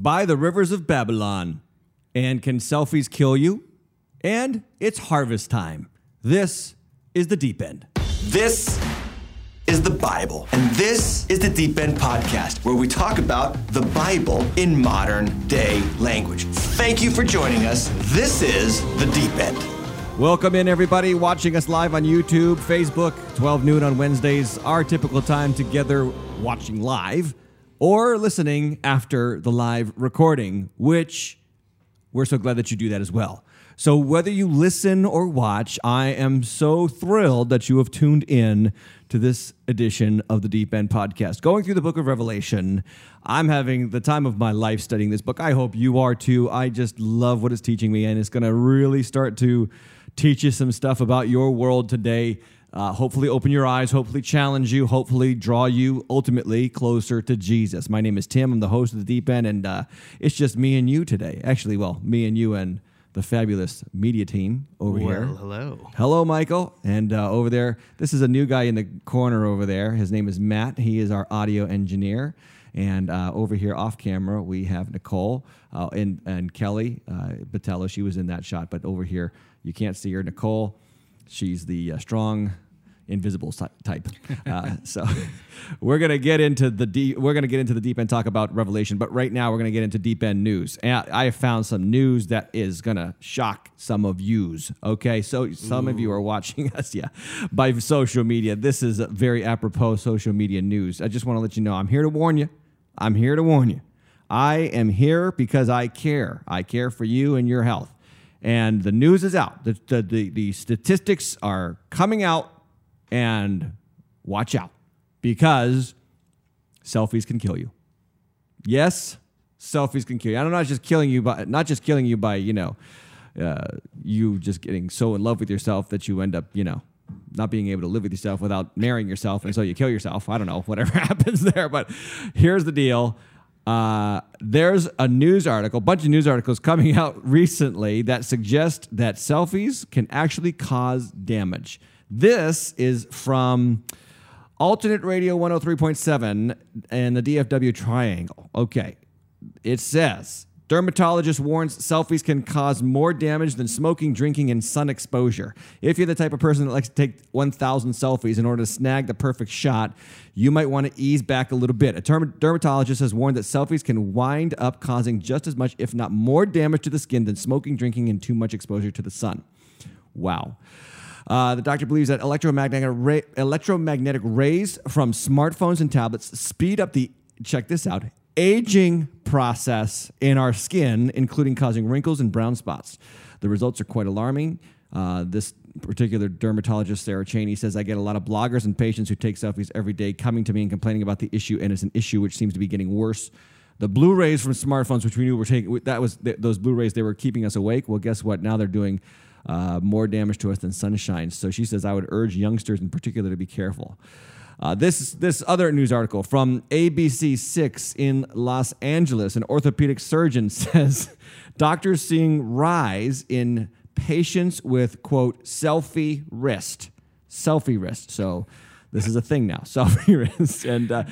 by the rivers of Babylon. And can selfies kill you? And it's harvest time. This is the deep end. This is the Bible, and this is the Deep End Podcast, where we talk about the Bible in modern day language. Thank you for joining us. This is the Deep End. Welcome in, everybody, watching us live on YouTube, Facebook, 12 noon on Wednesdays, our typical time together watching live or listening after the live recording, which we're so glad that you do that as well. So, whether you listen or watch, I am so thrilled that you have tuned in to this edition of the Deep End Podcast. Going through the book of Revelation, I'm having the time of my life studying this book. I hope you are too. I just love what it's teaching me, and it's going to really start to teach you some stuff about your world today. Uh, hopefully, open your eyes, hopefully, challenge you, hopefully, draw you ultimately closer to Jesus. My name is Tim. I'm the host of the Deep End, and uh, it's just me and you today. Actually, well, me and you and the fabulous media team over well, here. hello. Hello, Michael. And uh, over there, this is a new guy in the corner over there. His name is Matt. He is our audio engineer. And uh, over here off camera, we have Nicole uh, and, and Kelly uh, Batello. She was in that shot, but over here, you can't see her. Nicole, she's the uh, strong invisible type. Uh, so we're gonna get into the deep. We're gonna get into the deep end talk about Revelation, but right now we're gonna get into deep end news. And I have found some news that is gonna shock some of yous. Okay, so some Ooh. of you are watching us, yeah, by social media. This is very apropos social media news. I just want to let you know I'm here to warn you. I'm here to warn you. I am here because I care. I care for you and your health. And the news is out. The, the, the, the statistics are coming out and watch out because selfies can kill you. Yes, selfies can kill you. I'm not just killing you by not just killing you by you know uh, you just getting so in love with yourself that you end up you know not being able to live with yourself without marrying yourself, and so you kill yourself. I don't know, whatever happens there. But here's the deal. Uh, there's a news article, a bunch of news articles coming out recently that suggest that selfies can actually cause damage. This is from Alternate Radio 103.7 and the DFW Triangle. Okay. It says Dermatologist warns selfies can cause more damage than smoking, drinking, and sun exposure. If you're the type of person that likes to take 1,000 selfies in order to snag the perfect shot, you might want to ease back a little bit. A dermatologist has warned that selfies can wind up causing just as much, if not more, damage to the skin than smoking, drinking, and too much exposure to the sun. Wow. Uh, the doctor believes that electromagnetic, electromagnetic rays from smartphones and tablets speed up the, check this out, aging process in our skin, including causing wrinkles and brown spots. The results are quite alarming. Uh, this particular dermatologist, Sarah Cheney, says, I get a lot of bloggers and patients who take selfies every day coming to me and complaining about the issue, and it's an issue which seems to be getting worse. The blue rays from smartphones, which we knew were taking, that was those blue rays, they were keeping us awake. Well, guess what? Now they're doing uh, more damage to us than sunshine. So she says, I would urge youngsters in particular to be careful. Uh, this this other news article from ABC Six in Los Angeles, an orthopedic surgeon says doctors seeing rise in patients with quote selfie wrist, selfie wrist. So this is a thing now, selfie wrist, and uh,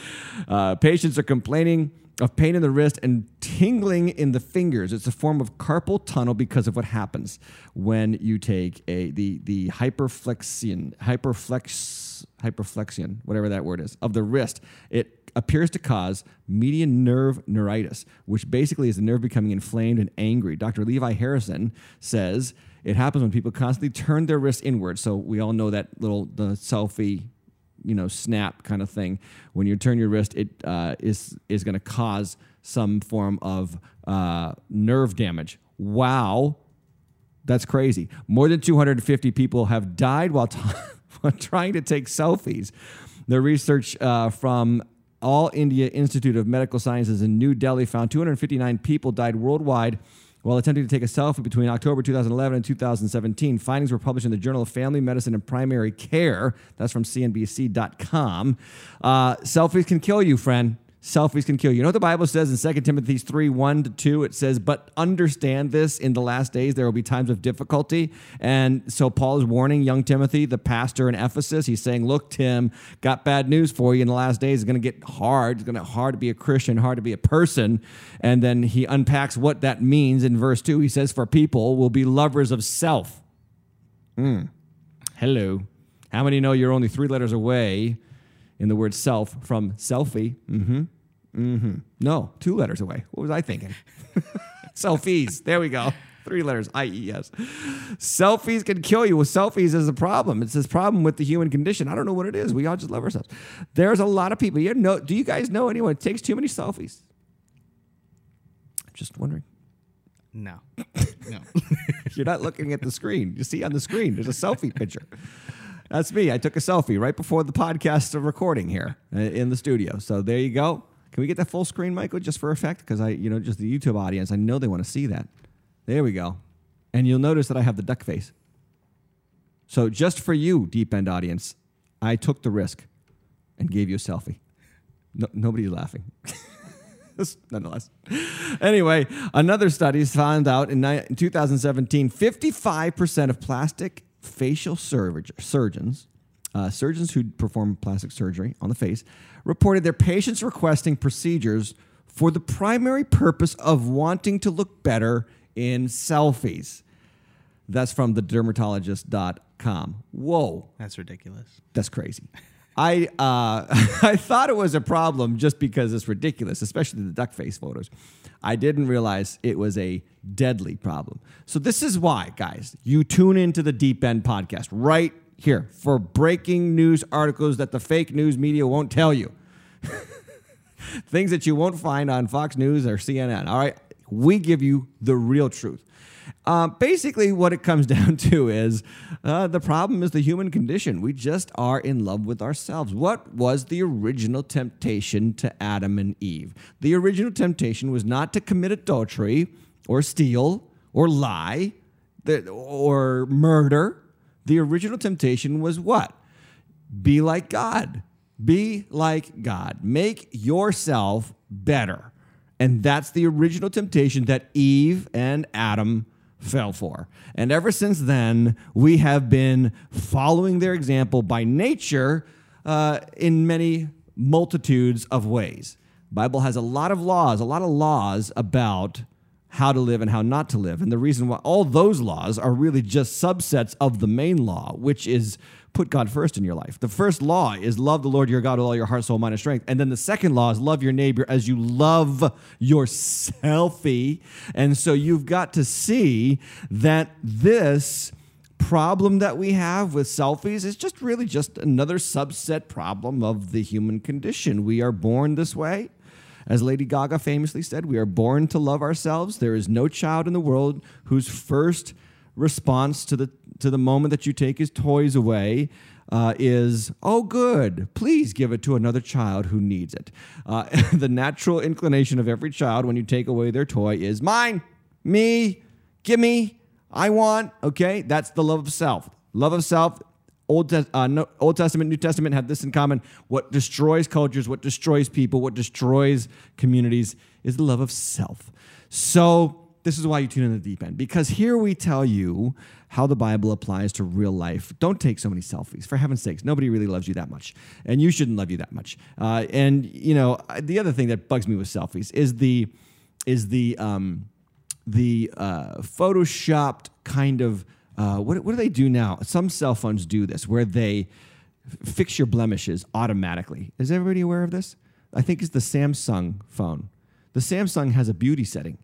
uh, patients are complaining of pain in the wrist and tingling in the fingers. It's a form of carpal tunnel because of what happens when you take a the the hyperflexion hyperflex hyperflexion whatever that word is of the wrist. It appears to cause median nerve neuritis, which basically is the nerve becoming inflamed and angry. Dr. Levi Harrison says it happens when people constantly turn their wrist inward. So we all know that little the selfie you know snap kind of thing. When you turn your wrist, it uh, is is going to cause some form of uh, nerve damage. Wow, that's crazy. More than 250 people have died while, t- trying to take selfies. The research uh, from All India Institute of Medical Sciences in New Delhi found 259 people died worldwide while attempting to take a selfie between October 2011 and 2017. Findings were published in the Journal of Family Medicine and Primary Care. That's from CNBC.com. Uh, selfies can kill you, friend. Selfies can kill you. You know what the Bible says in 2 Timothy 3 1 to 2? It says, But understand this in the last days there will be times of difficulty. And so Paul is warning young Timothy, the pastor in Ephesus. He's saying, Look, Tim, got bad news for you in the last days. It's going to get hard. It's going to hard to be a Christian, hard to be a person. And then he unpacks what that means in verse 2. He says, For people will be lovers of self. Mm. Hello. How many know you're only three letters away in the word self from selfie? Mm-hmm. Mm-hmm. No, two letters away. What was I thinking? Selfies. There we go. Three letters, I-E-S. Selfies can kill you. Well, selfies is a problem. It's this problem with the human condition. I don't know what it is. We all just love ourselves. There's a lot of people. You know, do you guys know anyone that takes too many selfies? Just wondering. No. No. You're not looking at the screen. You see on the screen, there's a selfie picture. That's me. I took a selfie right before the podcast of recording here uh, in the studio. So there you go. Can we get that full screen, Michael, just for effect? Because I, you know, just the YouTube audience, I know they want to see that. There we go. And you'll notice that I have the duck face. So just for you, deep end audience, I took the risk and gave you a selfie. No, nobody's laughing. Nonetheless. Anyway, another study found out in 2017 55% of plastic facial surg- surgeons, uh, surgeons who perform plastic surgery on the face, reported their patients requesting procedures for the primary purpose of wanting to look better in selfies. That's from the dermatologist.com. Whoa. That's ridiculous. That's crazy. I uh, I thought it was a problem just because it's ridiculous, especially the duck face photos. I didn't realize it was a deadly problem. So this is why, guys, you tune into the Deep End podcast right here for breaking news articles that the fake news media won't tell you. Things that you won't find on Fox News or CNN. All right, we give you the real truth. Uh, basically, what it comes down to is uh, the problem is the human condition. We just are in love with ourselves. What was the original temptation to Adam and Eve? The original temptation was not to commit adultery or steal or lie or murder. The original temptation was what? Be like God. Be like God. Make yourself better. And that's the original temptation that Eve and Adam fell for. And ever since then, we have been following their example by nature uh, in many multitudes of ways. Bible has a lot of laws, a lot of laws about how to live and how not to live. And the reason why all those laws are really just subsets of the main law, which is put God first in your life. The first law is love the Lord your God with all your heart, soul, mind, and strength. And then the second law is love your neighbor as you love yourselfie. And so you've got to see that this problem that we have with selfies is just really just another subset problem of the human condition. We are born this way. As Lady Gaga famously said, we are born to love ourselves. There is no child in the world whose first response to the to the moment that you take his toys away uh, is, "Oh, good! Please give it to another child who needs it." Uh, the natural inclination of every child when you take away their toy is, "Mine, me, give me, I want." Okay, that's the love of self. Love of self Old, uh, no, Old Testament, New Testament have this in common. What destroys cultures, what destroys people, what destroys communities is the love of self. So, this is why you tune in the deep end, because here we tell you how the Bible applies to real life. Don't take so many selfies. For heaven's sakes, nobody really loves you that much, and you shouldn't love you that much. Uh, and, you know, the other thing that bugs me with selfies is the, is the, um, the uh, photoshopped kind of uh, what, what do they do now? Some cell phones do this where they fix your blemishes automatically. Is everybody aware of this? I think it's the Samsung phone. The Samsung has a beauty setting.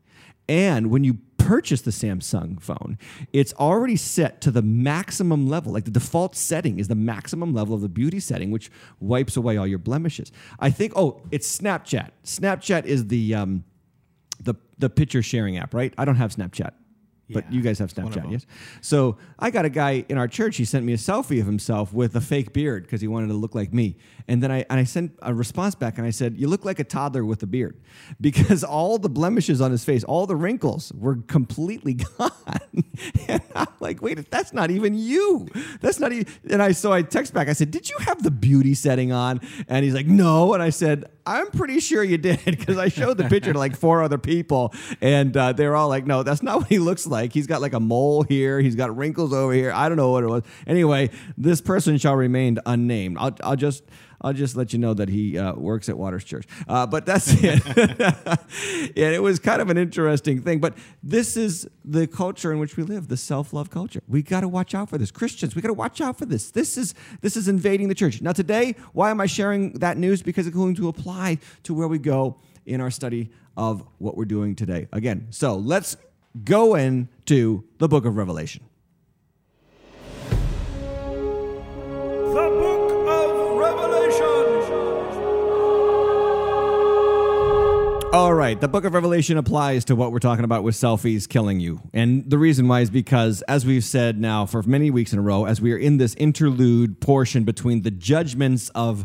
And when you purchase the Samsung phone, it's already set to the maximum level. Like the default setting is the maximum level of the beauty setting, which wipes away all your blemishes. I think, oh, it's Snapchat. Snapchat is the, um, the, the picture sharing app, right? I don't have Snapchat. But Yeah, you guys have it's one of Snapchat, yes? So I got a guy in our church. He sent me a selfie of himself with a fake beard because he wanted to look like me. And then I and I sent a response back and I said, "You look like a toddler with a beard," because all the blemishes on his face, all the wrinkles, were completely gone. and I'm like, wait, that's not even you. That's not even. And I so I text back. I said, did you have the beauty setting on? And he's like, no. And I said, I'm pretty sure you did because I showed the picture to like four other people, and uh, they're all like, no, that's not what he looks like. He's got like a mole here. He's got wrinkles over here. I don't know what it was. Anyway, this person shall remain unnamed. I'll, I'll just. I'll just let you know that he uh, works at Waters Church. Uh, but that's it. and it was kind of an interesting thing. But this is the culture in which we live, the self-love culture. We got to watch out for this. Christians, we got to watch out for this. This is this is invading the church. Now today, why am I sharing that news? Because it's going to apply to where we go in our study of what we're doing today. Again, so let's go into the book of Revelation. All right, the book of Revelation applies to what we're talking about with selfies killing you. And the reason why is because, as we've said now for many weeks in a row, as we are in this interlude portion between the judgments of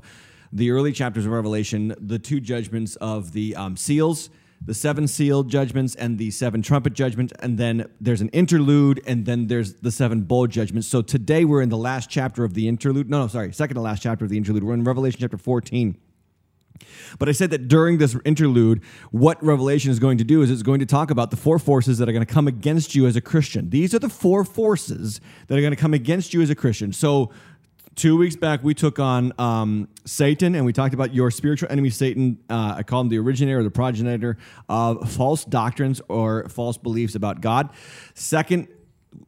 the early chapters of Revelation, the two judgments of the um, seals, the seven sealed judgments, and the seven trumpet judgments, and then there's an interlude, and then there's the seven bowl judgments. So today we're in the last chapter of the interlude. No, no, sorry, second to last chapter of the interlude. We're in Revelation chapter 14. But I said that during this interlude, what Revelation is going to do is it's going to talk about the four forces that are going to come against you as a Christian. These are the four forces that are going to come against you as a Christian. So, two weeks back, we took on um, Satan and we talked about your spiritual enemy, Satan. Uh, I call him the originator or the progenitor of false doctrines or false beliefs about God. Second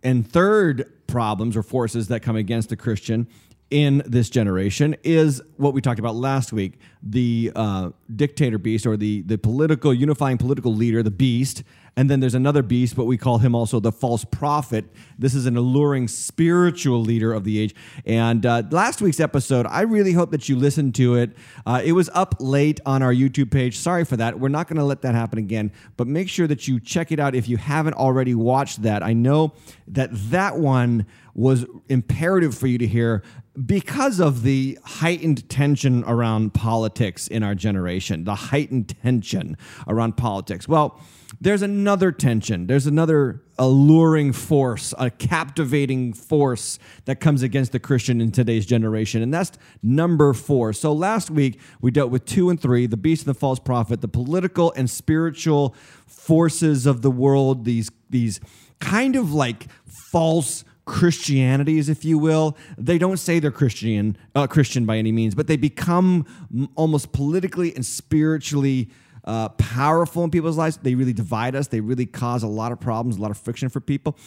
and third problems or forces that come against a Christian in this generation is what we talked about last week the uh, dictator beast or the, the political unifying political leader the beast and then there's another beast but we call him also the false prophet. This is an alluring spiritual leader of the age. And uh, last week's episode i really hope that you listened to it. Uh, it was up late on our youtube page. Sorry for that. We're not going to let that happen again. But make sure that you check it out if you haven't already watched that. I know that that one was imperative for you to hear because of the heightened tension around politics in our generation, the heightened tension around politics. Well, there's another tension. There's another alluring force, a captivating force that comes against the Christian in today's generation, and that's number four. So last week we dealt with two and three the beast and the false prophet, the political and spiritual forces of the world, these, these kind of like false Christianities, if you will. They don't say they're Christian, uh, Christian by any means, but they become almost politically and spiritually uh, powerful in people's lives. They really divide us. They really cause a lot of problems, a lot of friction for people.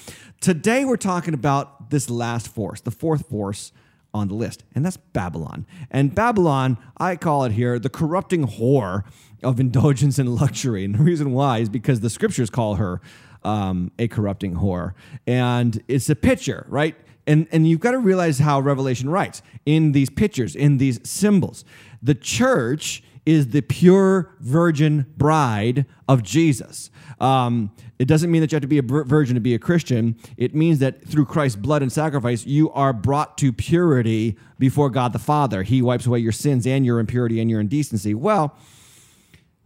Today, we're talking about this last force, the fourth force on the list, and that's Babylon. And Babylon, I call it here the corrupting whore of indulgence and luxury. And the reason why is because the scriptures call her um, a corrupting whore. And it's a picture, right? And, and you've got to realize how Revelation writes in these pictures, in these symbols. The church is the pure virgin bride of Jesus. Um, it doesn't mean that you have to be a virgin to be a Christian. It means that through Christ's blood and sacrifice, you are brought to purity before God the Father. He wipes away your sins and your impurity and your indecency. Well,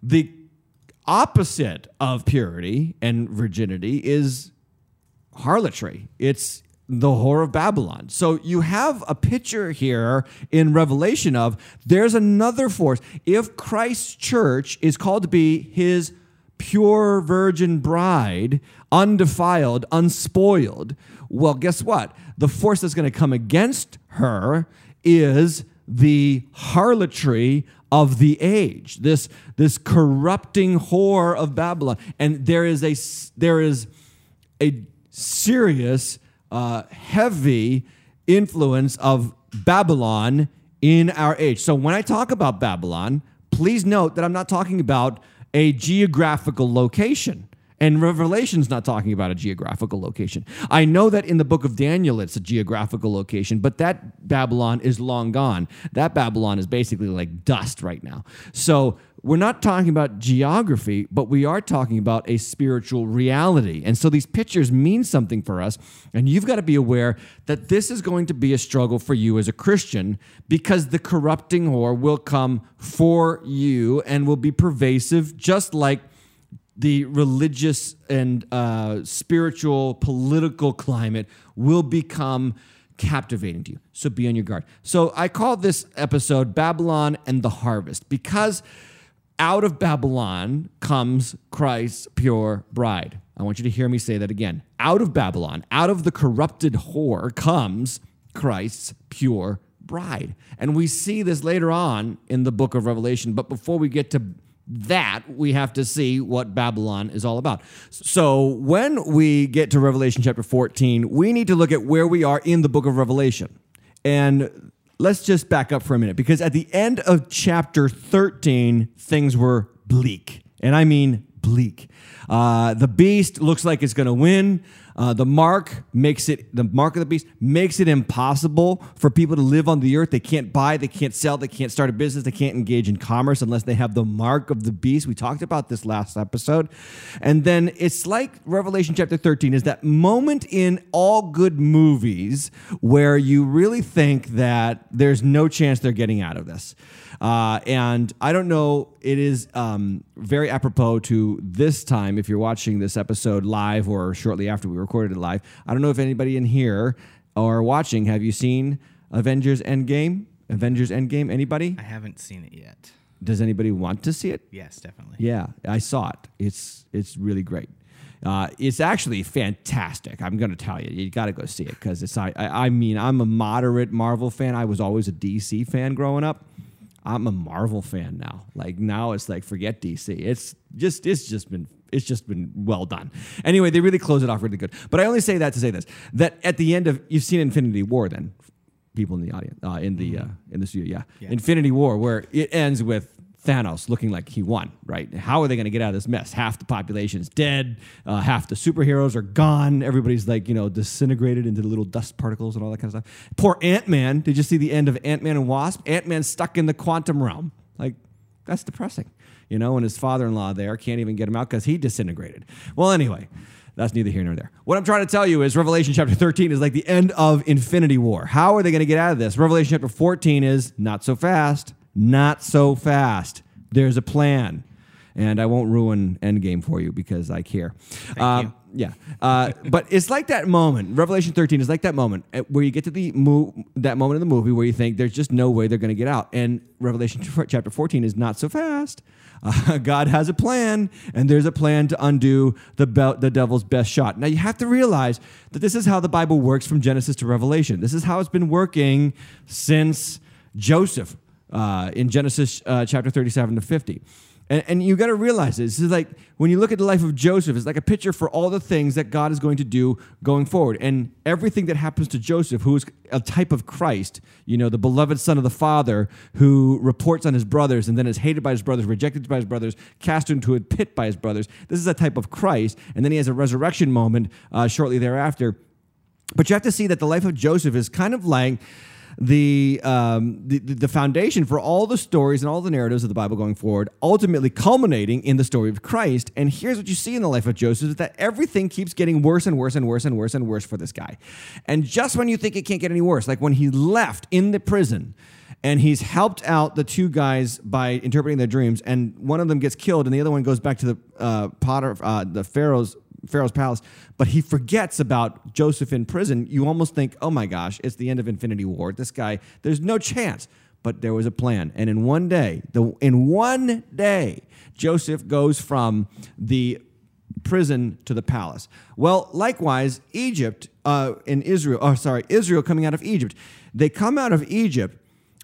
the opposite of purity and virginity is harlotry. It's the whore of Babylon. So you have a picture here in Revelation of there's another force. If Christ's church is called to be his pure virgin bride, undefiled, unspoiled, well, guess what? The force that's going to come against her is the harlotry of the age, this, this corrupting whore of Babylon. And there is a, there is a serious, uh, heavy influence of Babylon in our age. So when I talk about Babylon, please note that I'm not talking about a geographical location. And Revelation's not talking about a geographical location. I know that in the book of Daniel it's a geographical location, but that Babylon is long gone. That Babylon is basically like dust right now. So we're not talking about geography, but we are talking about a spiritual reality. And so these pictures mean something for us. And you've got to be aware that this is going to be a struggle for you as a Christian because the corrupting whore will come for you and will be pervasive, just like the religious and uh, spiritual political climate will become captivating to you. So be on your guard. So I call this episode Babylon and the Harvest because out of Babylon comes Christ's pure bride. I want you to hear me say that again. Out of Babylon, out of the corrupted whore comes Christ's pure bride. And we see this later on in the book of Revelation. But before we get to that, we have to see what Babylon is all about. So when we get to Revelation chapter 14, we need to look at where we are in the book of Revelation. And let's just back up for a minute because at the end of chapter 13, things were bleak. And I mean bleak. Uh, the beast looks like it's going to win. Uh, the mark makes it the mark of the beast makes it impossible for people to live on the earth. They can't buy, they can't sell, they can't start a business, they can't engage in commerce unless they have the mark of the beast. We talked about this last episode. And then it's like Revelation chapter 13 is that moment in all good movies where you really think that there's no chance they're getting out of this. Uh, and I don't know, it is um, very apropos to this time if you're watching this episode live or shortly after we recorded it live. I don't know if anybody in here or watching, have you seen Avengers Endgame? Avengers Endgame? Anybody? I haven't seen it yet. Does anybody want to see it? Yes, definitely. Yeah, I saw it. It's it's really great. Uh, it's actually fantastic. I'm going to tell you, you got to go see it because it's. I, I I mean, I'm a moderate Marvel fan. I was always a DC fan growing up. I'm a Marvel fan now. Like now, it's like forget DC. It's just it's just been it's just been well done. Anyway, they really close it off really good. But I only say that to say this: that at the end of you've seen Infinity War, then people in the audience uh, in the uh, in the studio, yeah. Yeah. Infinity War, where it ends with Thanos looking like he won. Right? How are they going to get out of this mess? Half the population's dead. Uh, half the superheroes are gone. Everybody's like you know disintegrated into little dust particles and all that kind of stuff. Poor Ant Man. Did you see the end of Ant Man and Wasp? Ant Man stuck in the quantum realm. Like that's depressing. You know, and his father-in-law there can't even get him out because he disintegrated. Well, anyway. That's neither here nor there. What I'm trying to tell you is Revelation chapter 13 is like the end of Infinity War. How are they going to get out of this? Revelation chapter 14 is not so fast, not so fast. There's a plan. And I won't ruin Endgame for you because I care. You. Yeah. Uh, but it's like that moment. Revelation 13 is like that moment where you get to the mo- that moment in the movie where you think there's just no way they're going to get out. And Revelation chapter 14 is not so fast. Uh, God has a plan, and there's a plan to undo the, be- the devil's best shot. Now, you have to realize that this is how the Bible works from Genesis to Revelation. This is how it's been working since Joseph uh, in Genesis uh, chapter 37 to 50. And, and you got to realize this. Is like when you look at the life of Joseph, it's like a picture for all the things that God is going to do going forward. And everything that happens to Joseph, who is a type of Christ, you know, the beloved son of the Father who reports on his brothers and then is hated by his brothers, rejected by his brothers, cast into a pit by his brothers. This is a type of Christ. And then he has a resurrection moment uh, shortly thereafter. But you have to see that the life of Joseph is kind of like the, um, the the foundation for all the stories and all the narratives of the Bible going forward, ultimately culminating in the story of Christ. And here's what you see in the life of Joseph: is that everything keeps getting worse and worse and worse and worse and worse for this guy. And just when you think it can't get any worse, like when he left in the prison. And he's helped out the two guys by interpreting their dreams, and one of them gets killed, and the other one goes back to the uh, Potter, uh, the Pharaoh's Pharaoh's palace, but he forgets about Joseph in prison. You almost think, oh my gosh, it's the end of Infinity War. This guy, there's no chance. But there was a plan. And in one day, the, in one day, Joseph goes from the prison to the palace. Well, likewise, Egypt uh, in Israel, oh, sorry, Israel coming out of Egypt. They come out of Egypt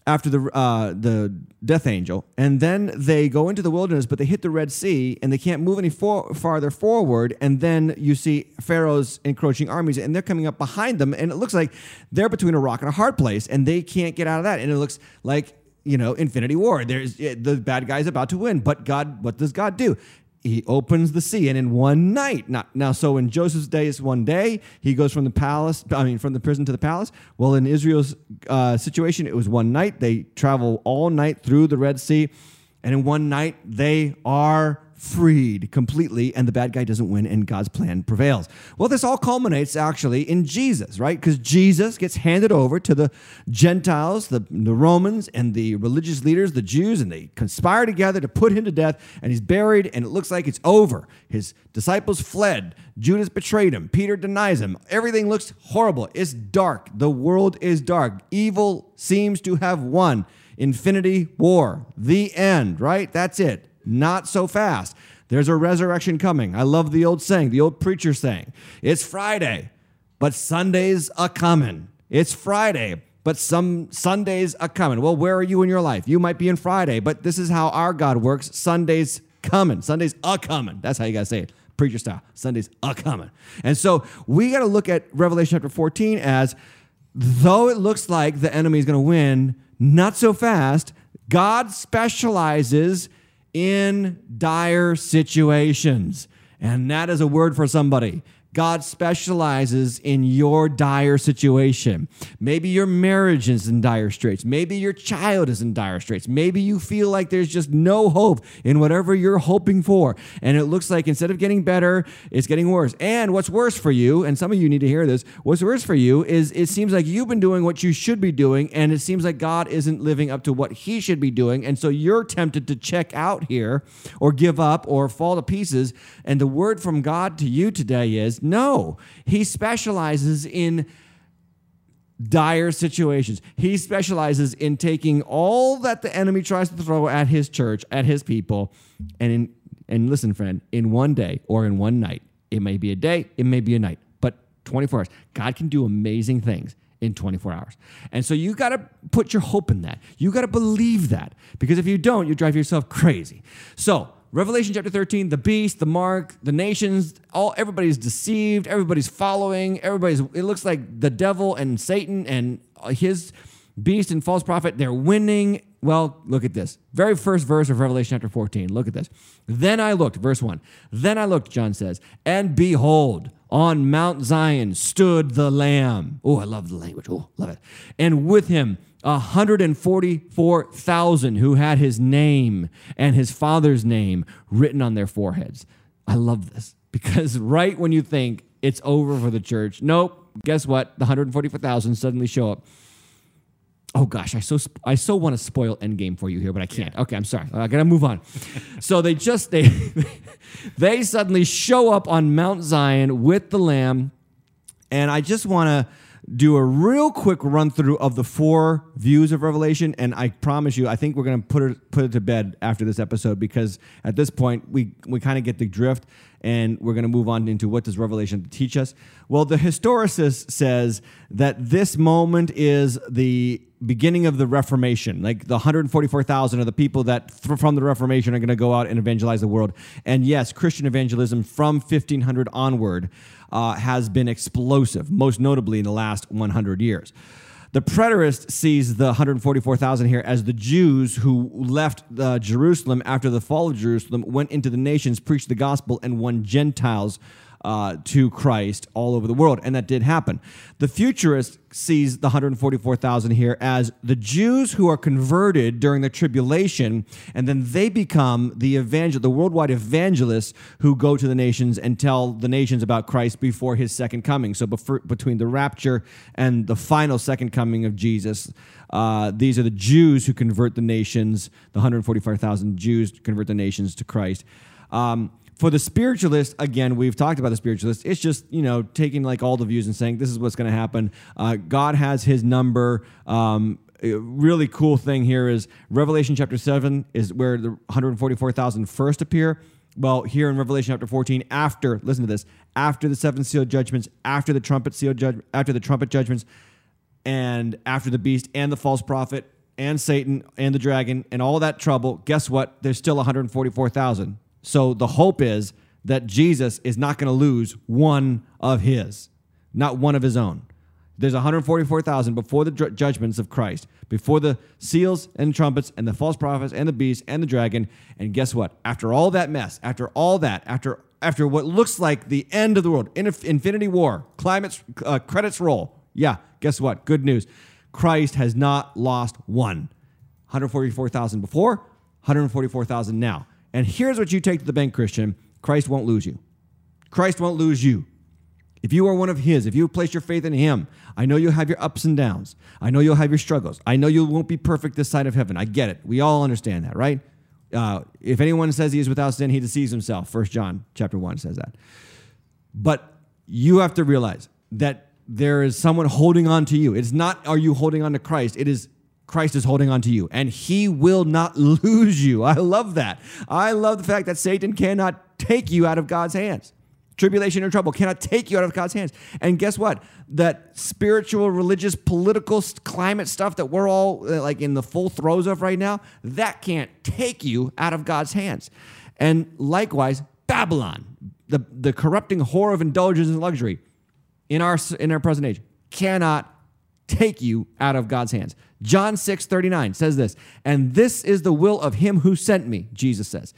after the uh, the death angel, and then they go into the wilderness, but they hit the Red Sea and they can't move any for- farther forward. And then you see Pharaoh's encroaching armies, and they're coming up behind them, and it looks like they're between a rock and a hard place, and they can't get out of that. And it looks like you know Infinity War. There's the bad guy's about to win, but God, what does God do? He opens the sea and in one night not now so in joseph's day it's one day he goes from the palace i mean from the prison to the palace. Well in israel's uh, situation it was one night they travel all night through the red sea And in one night, they are freed completely, and the bad guy doesn't win, and God's plan prevails. Well, this all culminates actually in Jesus, right? Because Jesus gets handed over to the Gentiles, the, the Romans, and the religious leaders, the Jews, and they conspire together to put him to death, and he's buried, and it looks like it's over. His disciples fled. Judas betrayed him. Peter denies him. Everything looks horrible. It's dark. The world is dark. Evil seems to have won. Infinity War. The end, right? That's it. Not so fast. There's a resurrection coming. I love the old saying, the old preacher saying, it's Friday, but Sunday's a coming. It's Friday, but some Sundays a coming. Well, where are you in your life? You might be in Friday, but this is how our God works. Sunday's coming. Sunday's a coming. That's how you got to say it. Preacher style. Sunday's a coming. And so we got to look at Revelation chapter 14 as though it looks like the enemy is going to win, not so fast. God specializes in dire situations. And that is a word for somebody. God specializes in your dire situation. Maybe your marriage is in dire straits. Maybe your child is in dire straits. Maybe you feel like there's just no hope in whatever you're hoping for. And it looks like instead of getting better, it's getting worse. And what's worse for you, and some of you need to hear this, what's worse for you is it seems like you've been doing what you should be doing, and it seems like God isn't living up to what he should be doing. And so you're tempted to check out here or give up or fall to pieces. And the word from God to you today is no, he specializes in dire situations. He specializes in taking all that the enemy tries to throw at his church, at his people, and in and listen, friend, in one day or in one night. It may be a day, it may be a night, but 24 hours. God can do amazing things in 24 hours. And so you got to put your hope in that. You got to believe that because if you don't, you drive yourself crazy. So, Revelation chapter 13, the beast, the mark, the nations, all everybody's deceived, everybody's following, everybody's it looks like the devil and Satan and uh, his beast and false prophet, they're winning. Well, look at this. Very first verse of Revelation chapter 14. Look at this. Then I looked, verse 1. Then I looked, John says, and behold, on Mount Zion stood the Lamb. Oh, I love the language. Oh, love it. And with him, 144,000 who had his name and his father's name written on their foreheads. I love this because right when you think it's over for the church, nope, guess what? The 144,000 suddenly show up. Oh gosh, I so I so want to spoil Endgame for you here, but I can't. Okay, I'm sorry. I gotta move on. so they just they they suddenly show up on Mount Zion with the Lamb, and I just want to do a real quick run through of the four views of Revelation, and I promise you, I think we're going to put it put it to bed after this episode because at this point we we kind of get the drift, and we're going to move on into what does Revelation teach us. Well, the historicist says that this moment is the beginning of the Reformation. Like the 144,000 are the people that th- from the Reformation are going to go out and evangelize the world. And yes, Christian evangelism from 1500 onward uh, has been explosive, most notably in the last 100 years. The preterist sees the 144,000 here as the Jews who left uh, Jerusalem after the fall of Jerusalem, went into the nations, preached the gospel, and won Gentiles uh, to Christ all over the world. And that did happen. The futurist sees the 144,000 here as the Jews who are converted during the tribulation, and then they become the evangel, the worldwide evangelists who go to the nations and tell the nations about Christ before his second coming. So between the rapture and the final second coming of Jesus, uh, these are the Jews who convert the nations, the 144,000 Jews convert the nations to Christ. Um, for the spiritualist, again, we've talked about the spiritualist. It's just you know taking like all the views and saying this is what's going to happen. Uh, God has His number. Um, a really cool thing here is Revelation chapter seven is where the 144,000 first appear. Well, here in Revelation chapter 14, after listen to this, after the seven sealed judgments, after the trumpet sealed judge, after the trumpet judgments, and after the beast and the false prophet and Satan and the dragon and all that trouble, guess what? There's still 144,000. So the hope is that Jesus is not going to lose one of his, not one of his own. There's 144,000 before the judgments of Christ, before the seals and trumpets and the false prophets and the beast and the dragon. And guess what? After all that mess, after all that, after after what looks like the end of the world, infinity war, uh, credits roll. Yeah, guess what? Good news. Christ has not lost one. 144,000 before, 144,000 now. And here's what you take to the bank, Christian Christ won't lose you. Christ won't lose you. If you are one of His, if you place your faith in Him, I know you'll have your ups and downs. I know you'll have your struggles. I know you won't be perfect this side of heaven. I get it. We all understand that, right? Uh, if anyone says he is without sin, he deceives himself. First John chapter one says that. But you have to realize that there is someone holding on to you. It's not are you holding on to Christ? It is Christ is holding on to you, and he will not lose you. I love that. I love the fact that Satan cannot take you out of God's hands. Tribulation or trouble cannot take you out of God's hands. And guess what? That spiritual, religious, political climate stuff that we're all uh, like in the full throes of right now, that can't take you out of God's hands. And likewise, Babylon, the, the corrupting whore of indulgence and luxury in our, in our present age, cannot take you out of God's hands. John 6 39 says this, and this is the will of him who sent me, Jesus says.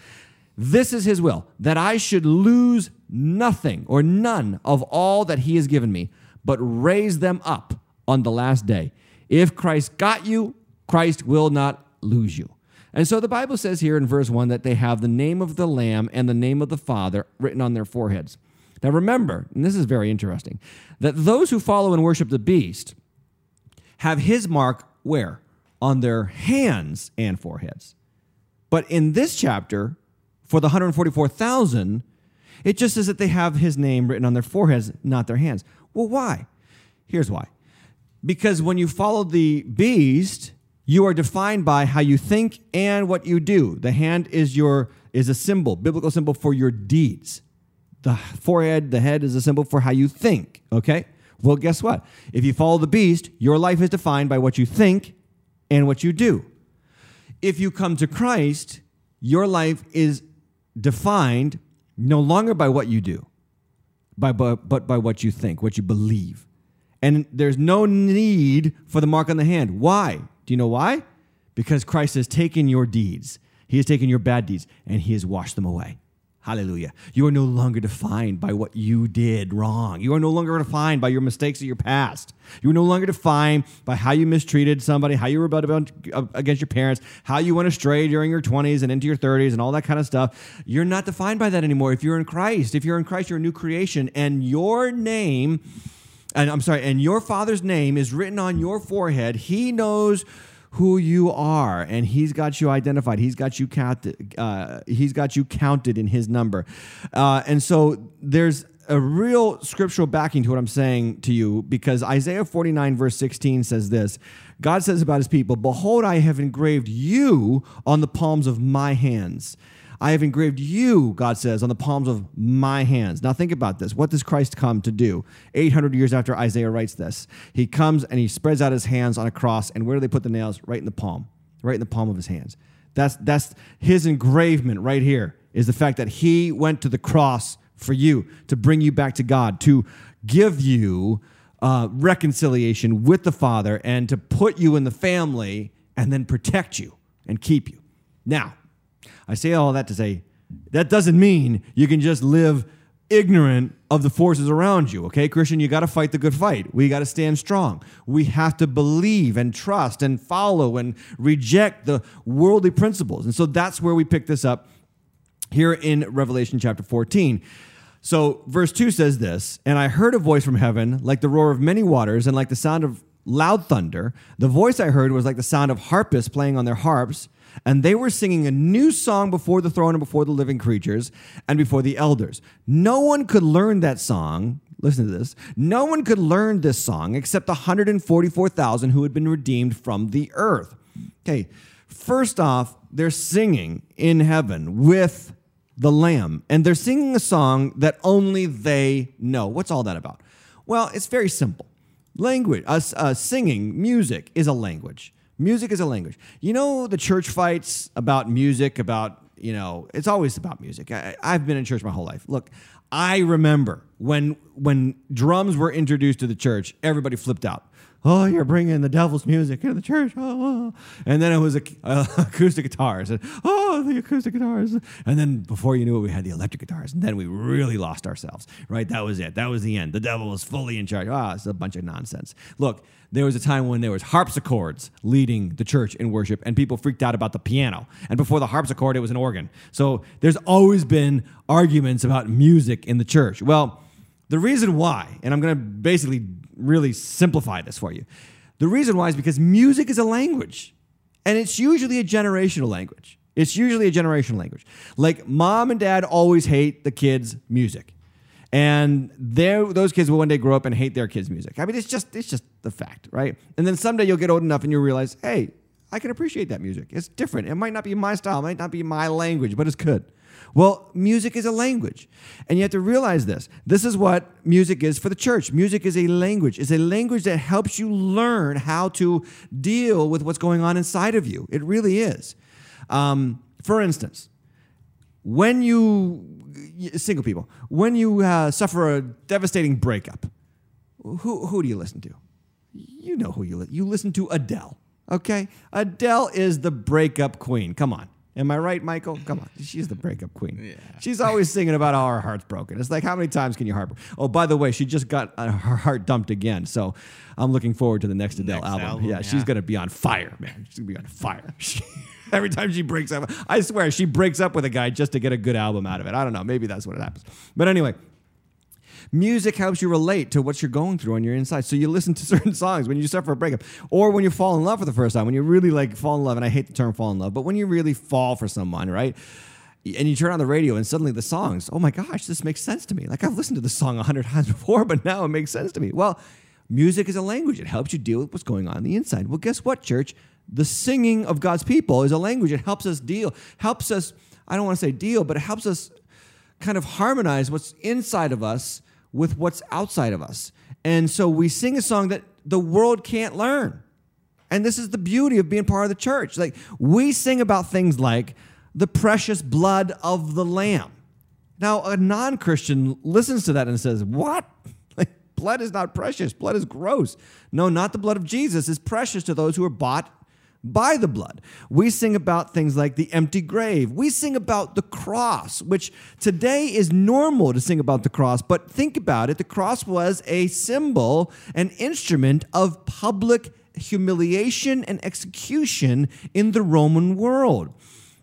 This is his will, that I should lose nothing or none of all that he has given me, but raise them up on the last day. If Christ got you, Christ will not lose you. And so the Bible says here in verse 1 that they have the name of the Lamb and the name of the Father written on their foreheads. Now remember, and this is very interesting, that those who follow and worship the beast have his mark where? On their hands and foreheads. But in this chapter, for the 144,000, it just says that they have his name written on their foreheads, not their hands. Well, why? Here's why. Because when you follow the beast, you are defined by how you think and what you do. The hand is your is a symbol, biblical symbol for your deeds. The forehead, the head is a symbol for how you think, okay? Well, guess what? If you follow the beast, your life is defined by what you think and what you do. If you come to Christ, your life is defined no longer by what you do, by, but, but by what you think, what you believe. And there's no need for the mark on the hand. Why? Do you know why? Because Christ has taken your deeds, He has taken your bad deeds, and He has washed them away. Hallelujah. You are no longer defined by what you did wrong. You are no longer defined by your mistakes of your past. You are no longer defined by how you mistreated somebody, how you rebelled uh, against your parents, how you went astray during your 20s and into your 30s and all that kind of stuff. You're not defined by that anymore. If you're in Christ, if you're in Christ, you're a new creation, and your name and I'm sorry, and your father's name is written on your forehead. He knows who you are, and he's got you identified. He's got you counted. Uh, he's got you counted in his number, uh, and so there's a real scriptural backing to what I'm saying to you because Isaiah 49 verse 16 says this. God says about his people, "Behold, I have engraved you on the palms of my hands." I have engraved you, God says, on the palms of my hands. Now, think about this. What does Christ come to do? 800 years after Isaiah writes this, he comes and he spreads out his hands on a cross. And where do they put the nails? Right in the palm, right in the palm of his hands. That's, that's his engravement right here, is the fact that he went to the cross for you to bring you back to God, to give you uh, reconciliation with the Father, and to put you in the family and then protect you and keep you. Now, I say all that to say that doesn't mean you can just live ignorant of the forces around you. Okay, Christian, you got to fight the good fight. We got to stand strong. We have to believe and trust and follow and reject the worldly principles. And so that's where we pick this up here in Revelation chapter 14. So, verse 2 says this And I heard a voice from heaven, like the roar of many waters, and like the sound of loud thunder. The voice I heard was like the sound of harpists playing on their harps, and they were singing a new song before the throne and before the living creatures and before the elders. No one could learn that song. Listen to this. No one could learn this song except the 144,000 who had been redeemed from the earth. Okay, first off, they're singing in heaven with the Lamb, and they're singing a song that only they know. What's all that about? Well, it's very simple. Language, uh, uh, singing, music is a language. Music is a language. You know the church fights about music, about, you know, it's always about music. I, I've been in church my whole life. Look, I remember when when drums were introduced to the church, everybody flipped out. Oh, you're bringing the devil's music into the church. Oh, oh. And then it was uh, acoustic guitars. And, oh, the acoustic guitars. And then before you knew it, we had the electric guitars. And then we really lost ourselves, right? That was it. That was the end. The devil was fully in charge. Ah, it's a bunch of nonsense. Look, there was a time when there was harpsichords leading the church in worship and people freaked out about the piano and before the harpsichord it was an organ so there's always been arguments about music in the church well the reason why and i'm going to basically really simplify this for you the reason why is because music is a language and it's usually a generational language it's usually a generational language like mom and dad always hate the kids music and those kids will one day grow up and hate their kids' music. I mean, it's just it's just the fact, right? And then someday you'll get old enough and you'll realize, hey, I can appreciate that music. It's different. It might not be my style, it might not be my language, but it's good. Well, music is a language. And you have to realize this. This is what music is for the church. Music is a language. It's a language that helps you learn how to deal with what's going on inside of you. It really is. Um, for instance, when you single people when you uh, suffer a devastating breakup who, who do you listen to you know who you listen you listen to adele okay adele is the breakup queen come on Am I right, Michael? Come on. She's the breakup queen. Yeah. She's always singing about how her heart's broken. It's like, how many times can you heart? Oh, by the way, she just got uh, her heart dumped again. So I'm looking forward to the next Adele Next album. album, Yeah, yeah. she's going to be on fire, man. She's going to be on fire. Every time she breaks up, I swear she breaks up with a guy just to get a good album out of it. I don't know. Maybe that's what it happens. But anyway, Music helps you relate to what you're going through on your inside. So you listen to certain songs when you suffer a breakup, or when you fall in love for the first time, when you really like fall in love. And I hate the term fall in love, but when you really fall for someone, right? And you turn on the radio, and suddenly the songs, oh my gosh, this makes sense to me. Like I've listened to this song a hundred times before, but now it makes sense to me. Well, music is a language. It helps you deal with what's going on in the inside. Well, guess what, church? The singing of God's people is a language. It helps us deal, helps us, I don't want to say deal, but it helps us kind of harmonize what's inside of us with what's outside of us. And so we sing a song that the world can't learn. And this is the beauty of being part of the church. Like we sing about things like the precious blood of the lamb. Now, a non-Christian listens to that and says, "What? Like blood is not precious. Blood is gross." No, not the blood of Jesus is precious to those who are bought by the blood. We sing about things like the empty grave. We sing about the cross, which today is normal to sing about the cross, but think about it the cross was a symbol, an instrument of public humiliation and execution in the Roman world.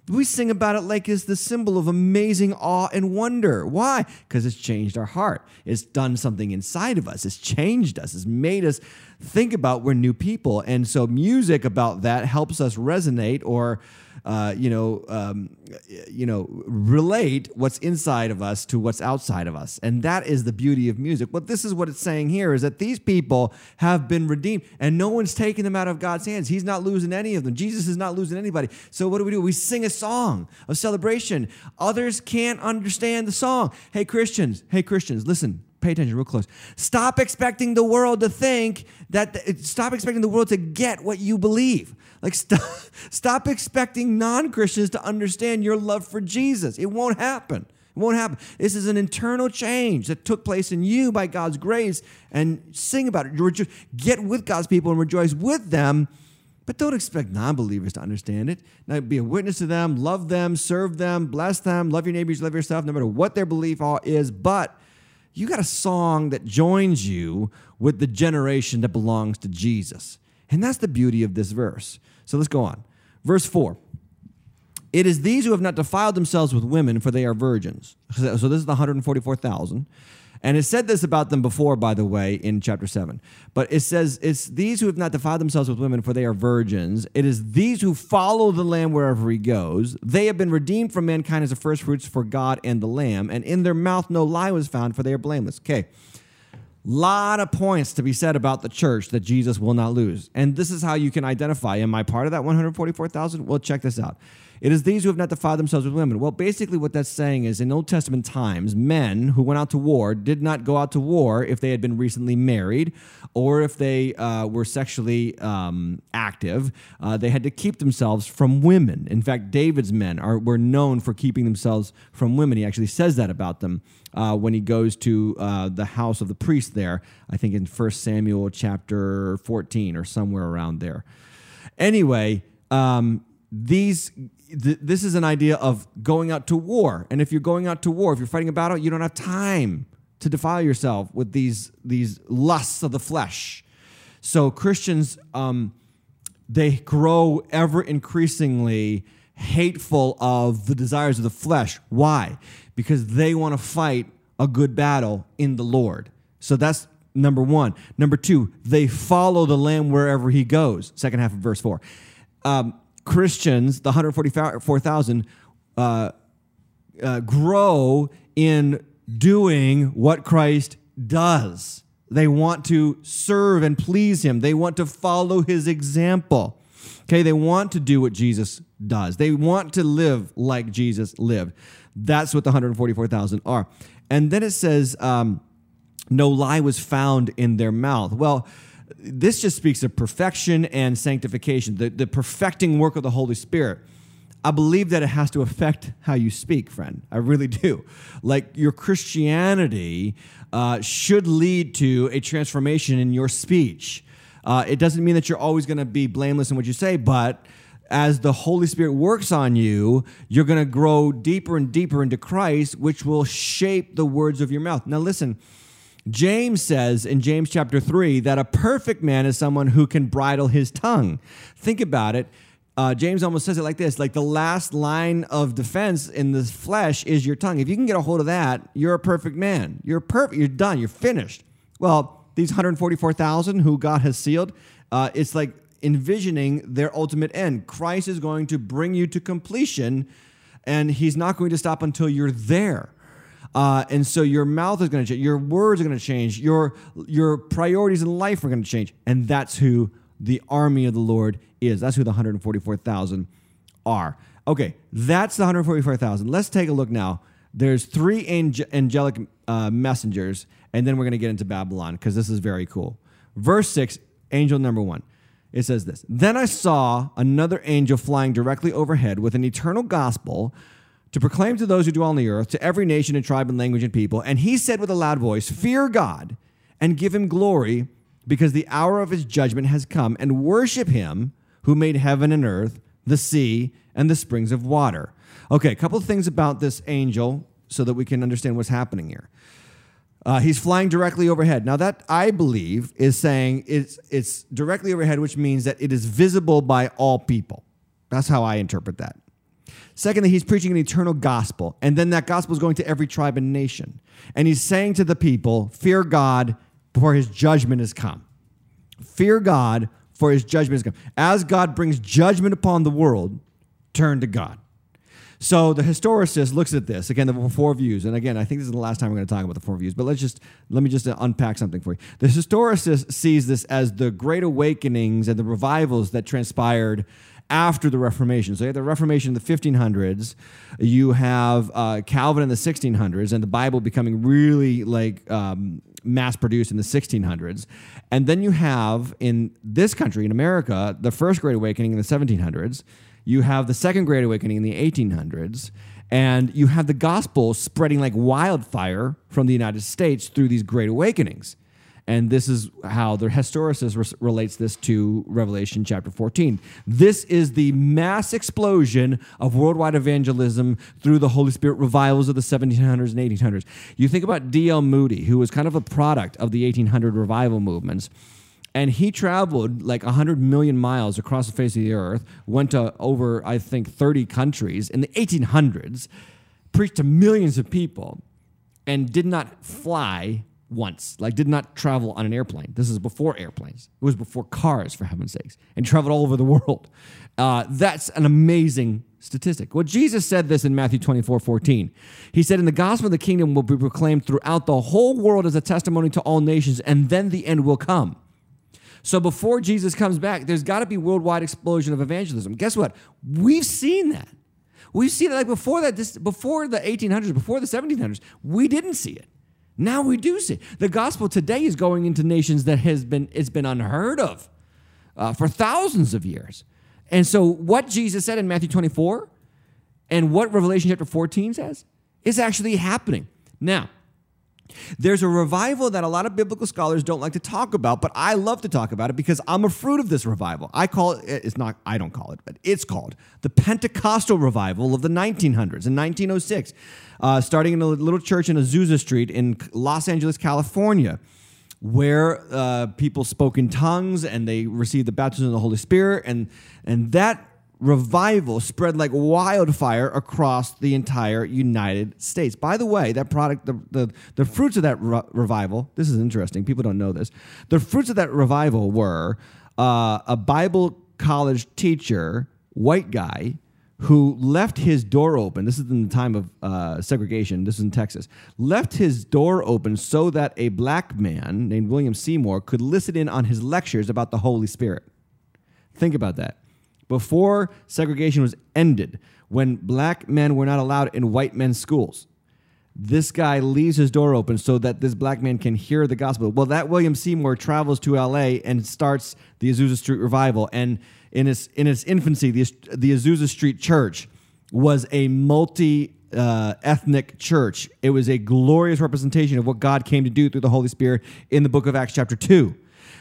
We sing about it like it's the symbol of amazing awe and wonder. Why? Because it's changed our heart. It's done something inside of us. It's changed us. It's made us think about we're new people. And so music about that helps us resonate or uh, you know, um, you know, relate what's inside of us to what's outside of us, and that is the beauty of music. But this is what it's saying here: is that these people have been redeemed, and no one's taking them out of God's hands. He's not losing any of them. Jesus is not losing anybody. So what do we do? We sing a song of celebration. Others can't understand the song. Hey Christians, hey Christians, listen pay attention real close. Stop expecting the world to think that, stop expecting the world to get what you believe. Like, stop, stop expecting non Christians to understand your love for Jesus. It won't happen. It won't happen. This is an internal change that took place in you by God's grace, and sing about it. Get with God's people and rejoice with them. But don't expect non believers to understand it. Now, be a witness to them, love them, serve them, bless them, love your neighbors, love yourself, no matter what their belief is. But you got a song that joins you with the generation that belongs to Jesus. And that's the beauty of this verse. So let's go on. Verse 4. It is these who have not defiled themselves with women, for they are virgins. So this is the 144,000. And it said this about them before, by the way, in chapter 7. But it says, It's these who have not defiled themselves with women, for they are virgins. It is these who follow the Lamb wherever he goes. They have been redeemed from mankind as the first fruits for God and the Lamb. And in their mouth no lie was found, for they are blameless. Okay. Lot of points to be said about the church that Jesus will not lose. And this is how you can identify. Am I part of that 144,000? Well, check this out. It is these who have not defiled themselves with women. Well, basically, what that's saying is in Old Testament times, men who went out to war did not go out to war if they had been recently married or if they uh, were sexually um, active. Uh, they had to keep themselves from women. In fact, David's men are, were known for keeping themselves from women. He actually says that about them uh, when he goes to uh, the house of the priest there, I think in 1 Samuel chapter 14 or somewhere around there. Anyway, um, these th- this is an idea of going out to war. And if you're going out to war, if you're fighting a battle, you don't have time to defile yourself with these these lusts of the flesh. So Christians, um, they grow ever increasingly hateful of the desires of the flesh. Why? Because they want to fight a good battle in the Lord. So that's number one. Number two, they follow the Lamb wherever he goes. Second half of verse four. Um, Christians, the 144,000, uh, uh, grow in doing what Christ does. They want to serve and please him. They want to follow his example. Okay, they want to do what Jesus does. They want to live like Jesus lived. That's what the 144,000 are. And then it says, um, no lie was found in their mouth. Well, this just speaks of perfection and sanctification, the, the perfecting work of the Holy Spirit. I believe that it has to affect how you speak, friend. I really do. Like your Christianity uh, should lead to a transformation in your speech. Uh, it doesn't mean that you're always going to be blameless in what you say, but as the Holy Spirit works on you, you're going to grow deeper and deeper into Christ, which will shape the words of your mouth. Now, listen. James says in James chapter 3 that a perfect man is someone who can bridle his tongue. Think about it. Uh, James almost says it like this like the last line of defense in the flesh is your tongue. If you can get a hold of that, you're a perfect man. You're perfect. You're done. You're finished. Well, these 144,000 who God has sealed, uh, it's like envisioning their ultimate end. Christ is going to bring you to completion, and he's not going to stop until you're there. Uh, and so your mouth is going to change, your words are going to change, your your priorities in life are going to change, and that's who the army of the Lord is. That's who the 144,000 are. Okay, that's the 144,000. Let's take a look now. There's three ange- angelic uh, messengers, and then we're going to get into Babylon because this is very cool. Verse six, angel number one. It says this Then I saw another angel flying directly overhead with an eternal gospel to proclaim to those who dwell on the earth, to every nation and tribe and language and people. And he said with a loud voice, Fear God and give him glory, because the hour of his judgment has come, and worship him who made heaven and earth, the sea, and the springs of water. Okay, a couple of things about this angel so that we can understand what's happening here. Uh, he's flying directly overhead. Now, that I believe is saying it's, it's directly overhead, which means that it is visible by all people. That's how I interpret that. Secondly, he's preaching an eternal gospel. And then that gospel is going to every tribe and nation. And he's saying to the people, Fear God, for his judgment has come. Fear God, for his judgment has come. As God brings judgment upon the world, turn to God. So the historicist looks at this again, the four views, and again, I think this is the last time we're going to talk about the four views. But let's just let me just uh, unpack something for you. The historicist sees this as the great awakenings and the revivals that transpired after the Reformation. So you have the Reformation in the 1500s, you have uh, Calvin in the 1600s, and the Bible becoming really like um, mass produced in the 1600s. And then you have in this country, in America, the First Great Awakening in the 1700s. You have the Second Great Awakening in the 1800s. And you have the gospel spreading like wildfire from the United States through these great awakenings. And this is how the historicist res- relates this to Revelation chapter 14. This is the mass explosion of worldwide evangelism through the Holy Spirit revivals of the 1700s and 1800s. You think about D.L. Moody, who was kind of a product of the 1800 revival movements. And he traveled like 100 million miles across the face of the earth, went to over, I think, 30 countries in the 1800s, preached to millions of people, and did not fly once, like did not travel on an airplane. This is before airplanes. It was before cars, for heaven's sakes, and traveled all over the world. Uh, that's an amazing statistic. Well, Jesus said this in Matthew 24, 14. He said, In the gospel of the kingdom will be proclaimed throughout the whole world as a testimony to all nations, and then the end will come. So before Jesus comes back, there's got to be worldwide explosion of evangelism. Guess what? We've seen that. We've seen that like before that, this before the 1800s, before the 1700s, we didn't see it. Now we do see. The gospel today is going into nations that has been it's been unheard of uh, for thousands of years. And so, what Jesus said in Matthew 24 and what Revelation chapter 14 says is actually happening. Now, there's a revival that a lot of biblical scholars don't like to talk about, but I love to talk about it because I'm a fruit of this revival. I call it, it's not, I don't call it, but it's called the Pentecostal revival of the 1900s in 1906, uh, starting in a little church in Azusa Street in Los Angeles, California where uh, people spoke in tongues and they received the baptism of the Holy Spirit, and and that revival spread like wildfire across the entire United States. By the way, that product, the the, the fruits of that re- revival. This is interesting. People don't know this. The fruits of that revival were uh, a Bible college teacher, white guy who left his door open. This is in the time of uh, segregation. This is in Texas. Left his door open so that a black man named William Seymour could listen in on his lectures about the Holy Spirit. Think about that. Before segregation was ended, when black men were not allowed in white men's schools, this guy leaves his door open so that this black man can hear the gospel. Well, that William Seymour travels to LA and starts the Azusa Street Revival. And in its, in its infancy, the, the Azusa Street Church was a multi uh, ethnic church. It was a glorious representation of what God came to do through the Holy Spirit in the book of Acts, chapter 2.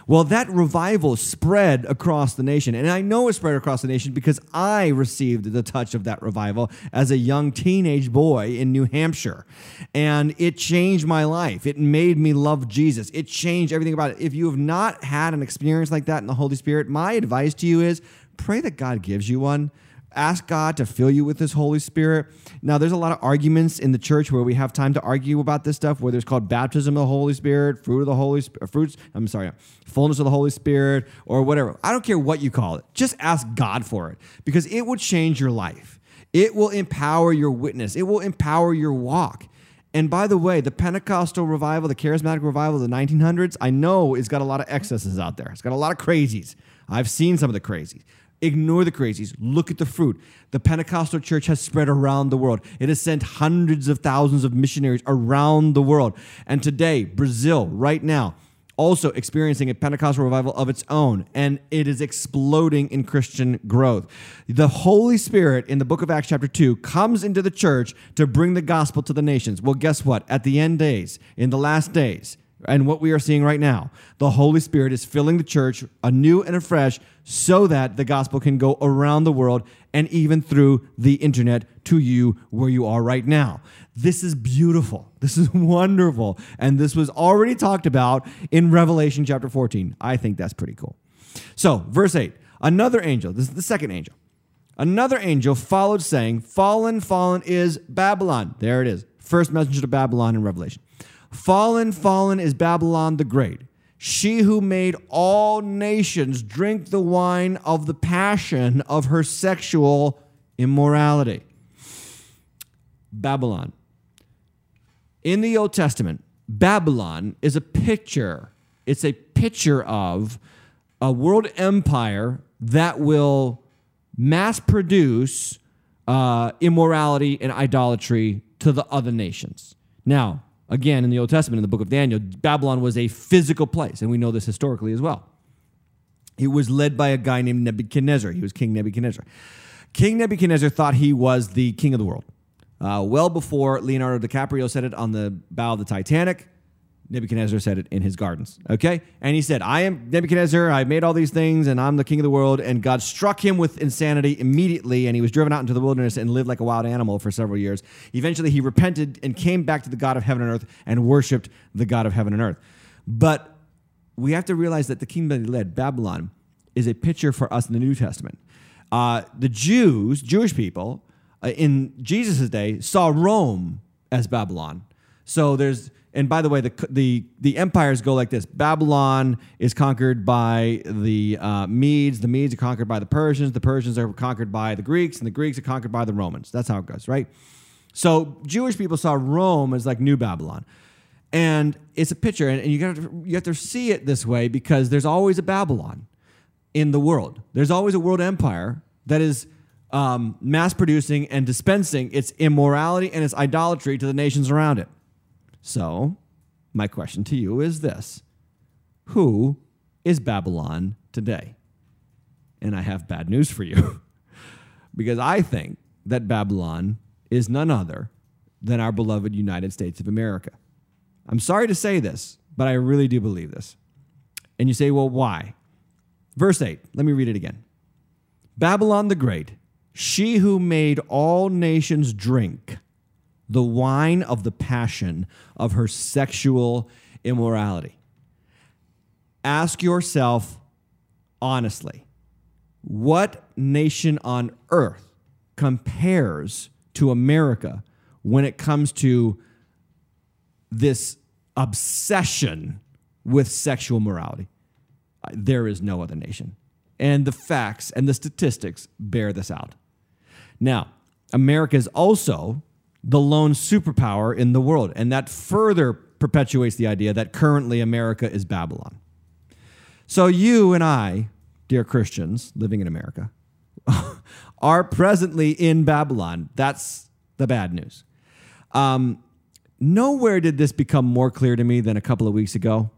Well, that revival spread across the nation. And I know it spread across the nation because I received the touch of that revival as a young teenage boy in New Hampshire. And it changed my life. It made me love Jesus. It changed everything about it. If you have not had an experience like that in the Holy Spirit, my advice to you is pray that God gives you one ask God to fill you with His Holy Spirit. Now, there's a lot of arguments in the church where we have time to argue about this stuff, whether it's called baptism of the Holy Spirit, fruit of the Holy Spirit, uh, fruits, I'm sorry, fullness of the Holy Spirit, or whatever. I don't care what you call it. Just ask God for it because it will change your life. It will empower your witness, it will empower your walk. And by the way, the Pentecostal revival, the charismatic revival of the 1900s, I know it's got a lot of excesses out there. It's got a lot of crazies. I've seen some of the crazies. Ignore the crazies. Look at the fruit. The Pentecostal church has spread around the world. It has sent hundreds of thousands of missionaries around the world. And today, Brazil, right now, also experiencing a Pentecostal revival of its own, and it is exploding in Christian growth. The Holy Spirit in the book of Acts, chapter 2, comes into the church to bring the gospel to the nations. Well, guess what? At the end days, in the last days, and what we are seeing right now. The Holy Spirit is filling the church anew and afresh so that the gospel can go around the world and even through the internet to you where you are right now. This is beautiful. This is wonderful. And this was already talked about in Revelation chapter 14. I think that's pretty cool. So, verse 8 another angel, this is the second angel. Another angel followed, saying, Fallen, fallen is Babylon. There it is. First messenger to Babylon in Revelation. Fallen, fallen is Babylon the Great. She who made all nations drink the wine of the passion of her sexual immorality. Babylon. In the Old Testament, Babylon is a picture. It's a picture of a world empire that will mass produce uh, immorality and idolatry to the other nations. Now, again, in the Old Testament, in the book of Daniel, Babylon was a physical place, and we know this historically as well. It was led by a guy named Nebuchadnezzar. He was King Nebuchadnezzar. King Nebuchadnezzar thought he was the king of the world. Uh, well before Leonardo DiCaprio said it on the bow of the Titanic, Nebuchadnezzar said it in his gardens. Okay? And he said, I am Nebuchadnezzar, I made all these things, and I'm the king of the world. And God struck him with insanity immediately, and he was driven out into the wilderness and lived like a wild animal for several years. Eventually, he repented and came back to the God of heaven and earth and worshiped the God of heaven and earth. But we have to realize that the kingdom that he led, Babylon, is a picture for us in the New Testament. Uh, the Jews, Jewish people, uh, in Jesus' day, saw Rome as Babylon. So there's and by the way, the the the empires go like this: Babylon is conquered by the uh, Medes. The Medes are conquered by the Persians. The Persians are conquered by the Greeks, and the Greeks are conquered by the Romans. That's how it goes, right? So Jewish people saw Rome as like New Babylon, and it's a picture, and, and you got you have to see it this way because there's always a Babylon in the world. There's always a world empire that is um, mass producing and dispensing its immorality and its idolatry to the nations around it. So, my question to you is this Who is Babylon today? And I have bad news for you because I think that Babylon is none other than our beloved United States of America. I'm sorry to say this, but I really do believe this. And you say, well, why? Verse 8, let me read it again. Babylon the Great, she who made all nations drink the wine of the passion of her sexual immorality. Ask yourself honestly what nation on earth compares to America when it comes to this obsession with sexual morality? There is no other nation. And the facts and the statistics bear this out. Now, America is also the lone superpower in the world, and that further perpetuates the idea that currently America is Babylon. So, you and I, dear Christians living in America, are presently in Babylon. That's the bad news. Um, nowhere did this become more clear to me than a couple of weeks ago.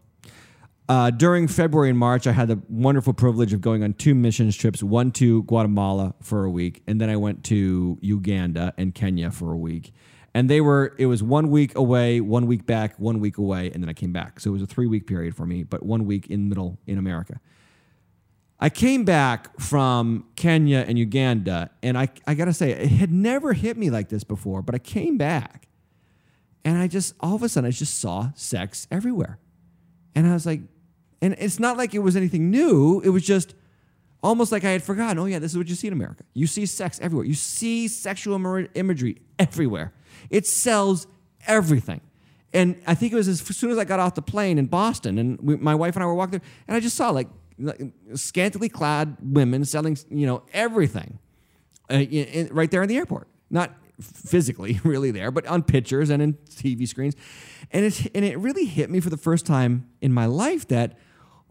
Uh, during February and March, I had the wonderful privilege of going on two missions trips one to Guatemala for a week, and then I went to Uganda and Kenya for a week. And they were, it was one week away, one week back, one week away, and then I came back. So it was a three week period for me, but one week in middle in America. I came back from Kenya and Uganda, and I, I gotta say, it had never hit me like this before, but I came back and I just, all of a sudden, I just saw sex everywhere. And I was like, and it's not like it was anything new. It was just almost like I had forgotten. Oh, yeah, this is what you see in America. You see sex everywhere. You see sexual imagery everywhere. It sells everything. And I think it was as soon as I got off the plane in Boston, and we, my wife and I were walking there, and I just saw like, like scantily clad women selling, you know, everything uh, in, in- right there in the airport. Not physically really there, but on pictures and in TV screens. And it and it really hit me for the first time in my life that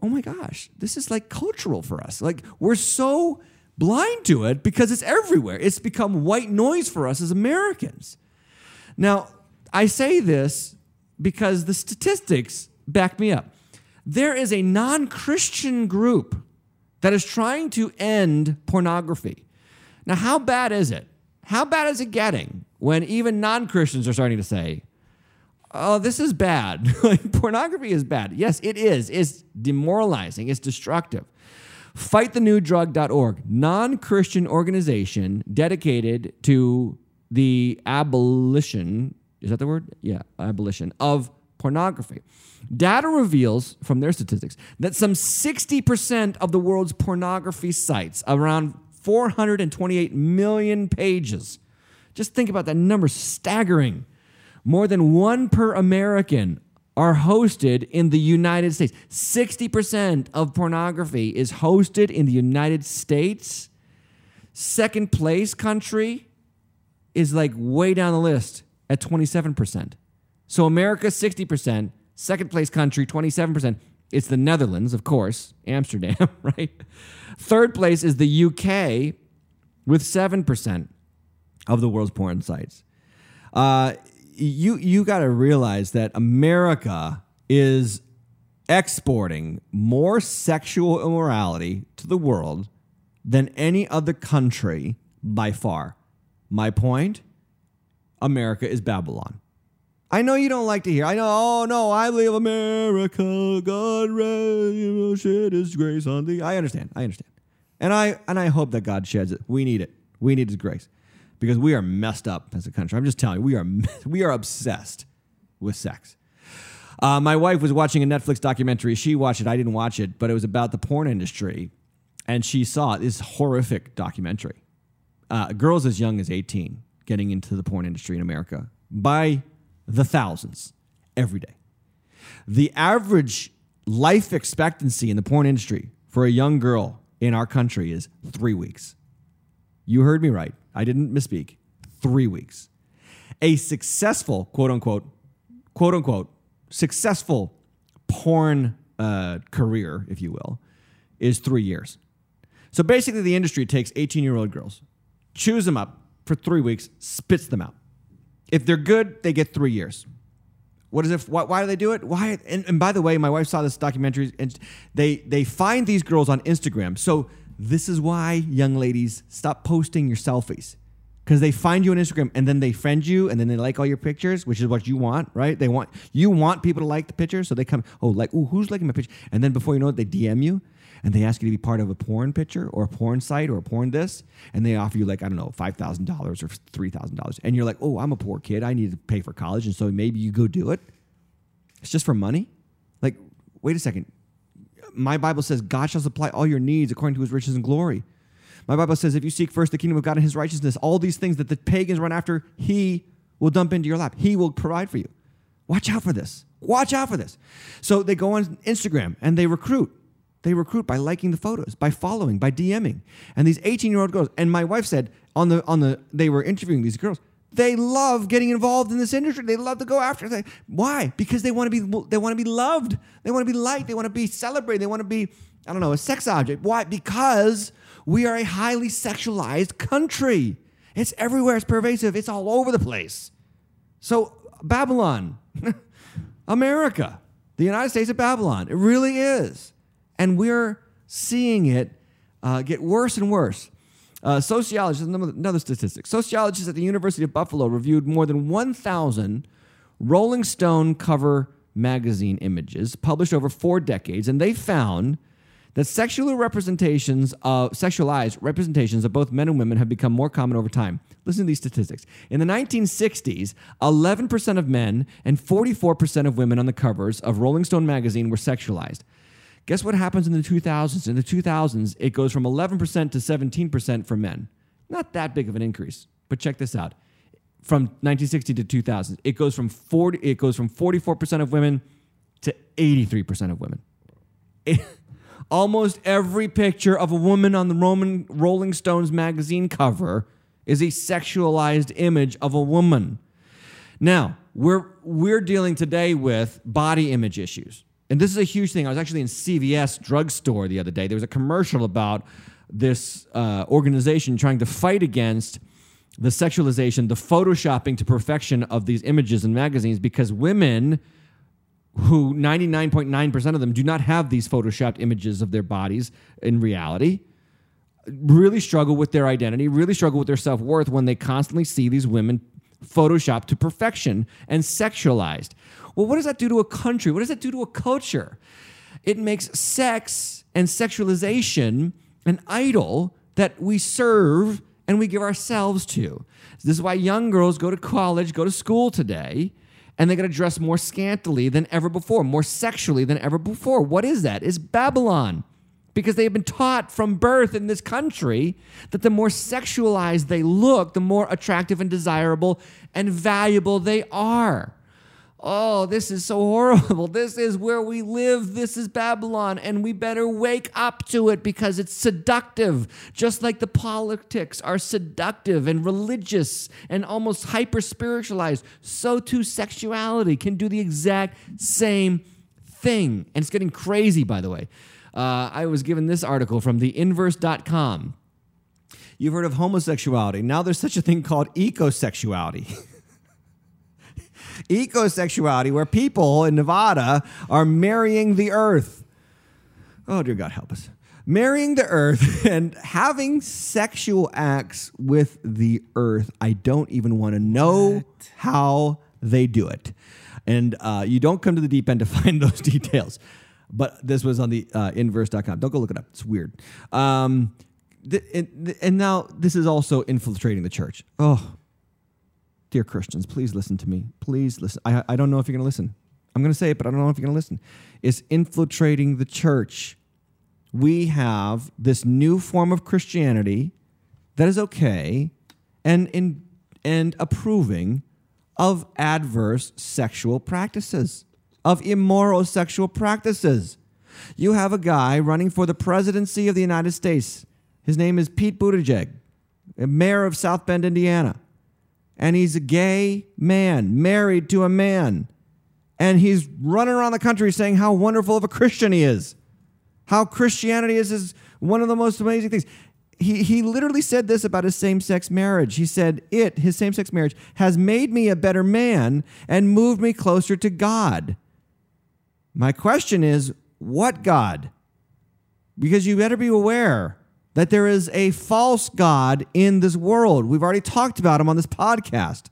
oh my gosh, this is like cultural for us. Like we're so blind to it because it's everywhere. It's become white noise for us as Americans. Now, I say this because the statistics back me up. There is a non Christian group that is trying to end pornography. Now, how bad is it? How bad is it getting when even non Christians are starting to say, oh, this is bad? like, pornography is bad. Yes, it is. It's demoralizing, it's destructive. FightTheNewDrug.org, non Christian organization dedicated to the abolition, is that the word? Yeah, abolition of pornography. Data reveals from their statistics that some 60% of the world's pornography sites, around 428 million pages, just think about that number, staggering. More than one per American are hosted in the United States. 60% of pornography is hosted in the United States. Second place country is like way down the list at 27%. So America, 60%. Second place country, 27%. It's the Netherlands, of course, Amsterdam, right? Third place is the UK with 7% of the world's porn sites. Uh, you you got to realize that America is exporting more sexual immorality to the world than any other country by far. My point America is Babylon. I know you don't like to hear. I know. Oh no, I live America. God, shed His grace on thee. I understand. I understand, and I and I hope that God sheds it. We need it. We need His grace because we are messed up as a country. I'm just telling you, we are we are obsessed with sex. Uh, my wife was watching a Netflix documentary. She watched it. I didn't watch it, but it was about the porn industry, and she saw this horrific documentary. Uh, girls as young as 18 getting into the porn industry in America by the thousands every day. The average life expectancy in the porn industry for a young girl in our country is three weeks. You heard me right. I didn't misspeak. Three weeks. A successful, quote unquote, quote unquote, successful porn uh, career, if you will, is three years. So basically, the industry takes 18 year old girls, chews them up for three weeks, spits them out. If they're good, they get three years. What is it? Why, why do they do it? Why? And, and by the way, my wife saw this documentary, and they they find these girls on Instagram. So this is why young ladies stop posting your selfies because they find you on Instagram and then they friend you and then they like all your pictures, which is what you want, right? They want you want people to like the picture, so they come. Oh, like, ooh, who's liking my picture? And then before you know it, they DM you and they ask you to be part of a porn picture or a porn site or a porn this, and they offer you like I don't know five thousand dollars or three thousand dollars, and you're like, oh, I'm a poor kid, I need to pay for college, and so maybe you go do it. It's just for money. Like, wait a second. My Bible says God shall supply all your needs according to His riches and glory. My Bible says if you seek first the kingdom of God and His righteousness, all these things that the pagans run after, He will dump into your lap. He will provide for you. Watch out for this. Watch out for this. So they go on Instagram and they recruit. They recruit by liking the photos, by following, by DMing. And these 18-year-old girls, and my wife said on the on the they were interviewing these girls, they love getting involved in this industry. They love to go after. Why? Because they want to be they want to be loved. They want to be liked. They want to be celebrated. They want to be I don't know, a sex object. Why? Because we are a highly sexualized country. It's everywhere. It's pervasive. It's all over the place. So Babylon, America, the United States of Babylon, it really is. And we're seeing it uh, get worse and worse. Uh, sociologists, another statistic. Sociologists at the University of Buffalo reviewed more than 1,000 Rolling Stone cover magazine images published over four decades, and they found that sexual representations of sexualized representations of both men and women have become more common over time. Listen to these statistics. In the 1960s, 11% of men and 44% of women on the covers of Rolling Stone magazine were sexualized. Guess what happens in the 2000s? In the 2000s, it goes from 11% to 17% for men. Not that big of an increase, but check this out. From 1960 to 2000, it goes from 40 it goes from 44% of women to 83% of women. Almost every picture of a woman on the Roman Rolling Stones magazine cover is a sexualized image of a woman. Now, we're we're dealing today with body image issues. And this is a huge thing. I was actually in CVS drugstore the other day. There was a commercial about this uh, organization trying to fight against the sexualization, the photoshopping to perfection of these images in magazines because women who 99.9% of them do not have these photoshopped images of their bodies in reality really struggle with their identity, really struggle with their self worth when they constantly see these women photoshopped to perfection and sexualized. Well, what does that do to a country? What does that do to a culture? It makes sex and sexualization an idol that we serve and we give ourselves to. This is why young girls go to college, go to school today, and they got to dress more scantily than ever before, more sexually than ever before. What is that? Is Babylon. Because they have been taught from birth in this country that the more sexualized they look, the more attractive and desirable and valuable they are. Oh, this is so horrible. This is where we live. This is Babylon, and we better wake up to it because it's seductive. Just like the politics are seductive and religious and almost hyper spiritualized, so too sexuality can do the exact same thing. And it's getting crazy, by the way. Uh, I was given this article from theinverse.com. You've heard of homosexuality. Now there's such a thing called ecosexuality. ecosexuality, where people in Nevada are marrying the earth. Oh, dear God, help us. Marrying the earth and having sexual acts with the earth. I don't even want to know how they do it. And uh, you don't come to the deep end to find those details. But this was on the uh, inverse.com. Don't go look it up. It's weird. Um, th- and, and now this is also infiltrating the church. Oh, dear Christians, please listen to me. Please listen. I, I don't know if you're going to listen. I'm going to say it, but I don't know if you're going to listen. It's infiltrating the church. We have this new form of Christianity that is okay and, in, and approving of adverse sexual practices, of immoral sexual practices. You have a guy running for the presidency of the United States. His name is Pete Buttigieg, mayor of South Bend, Indiana and he's a gay man married to a man. And he's running around the country saying how wonderful of a Christian he is. How Christianity is, is one of the most amazing things. he, he literally said this about his same sex marriage. He said, It, his same sex marriage, has made me a better man and moved me closer to God. My question is, what God? Because you better be aware that there is a false God in this world. We've already talked about him on this podcast.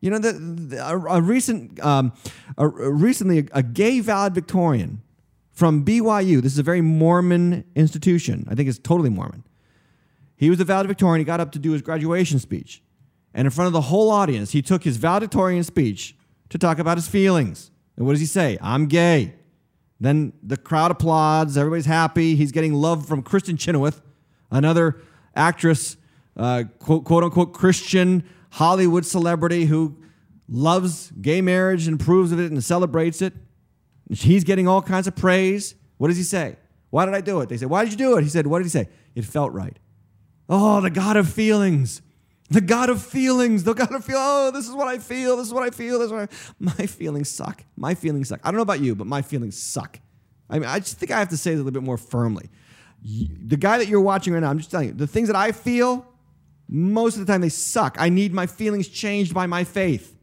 You know, the, the- a, a recent, um, a, recently, a, a gay valedictorian from BYU. This is a very Mormon institution. I think it's totally Mormon. He was a valedictorian. He got up to do his graduation speech, and in front of the whole audience, he took his valedictorian speech to talk about his feelings. And what does he say? I'm gay. Then the crowd applauds. Everybody's happy. He's getting love from Kristin Chenoweth, another actress, uh, quote, quote unquote Christian Hollywood celebrity who loves gay marriage and approves of it and celebrates it. He's getting all kinds of praise. What does he say? Why did I do it? They say, Why did you do it? He said, What did he say? It felt right. Oh, the God of feelings. The God of feelings. The God of feel. Oh, this is what I feel. This is what I feel. This is what I, my feelings suck. My feelings suck. I don't know about you, but my feelings suck. I mean, I just think I have to say it a little bit more firmly. The guy that you're watching right now, I'm just telling you, the things that I feel, most of the time they suck. I need my feelings changed by my faith.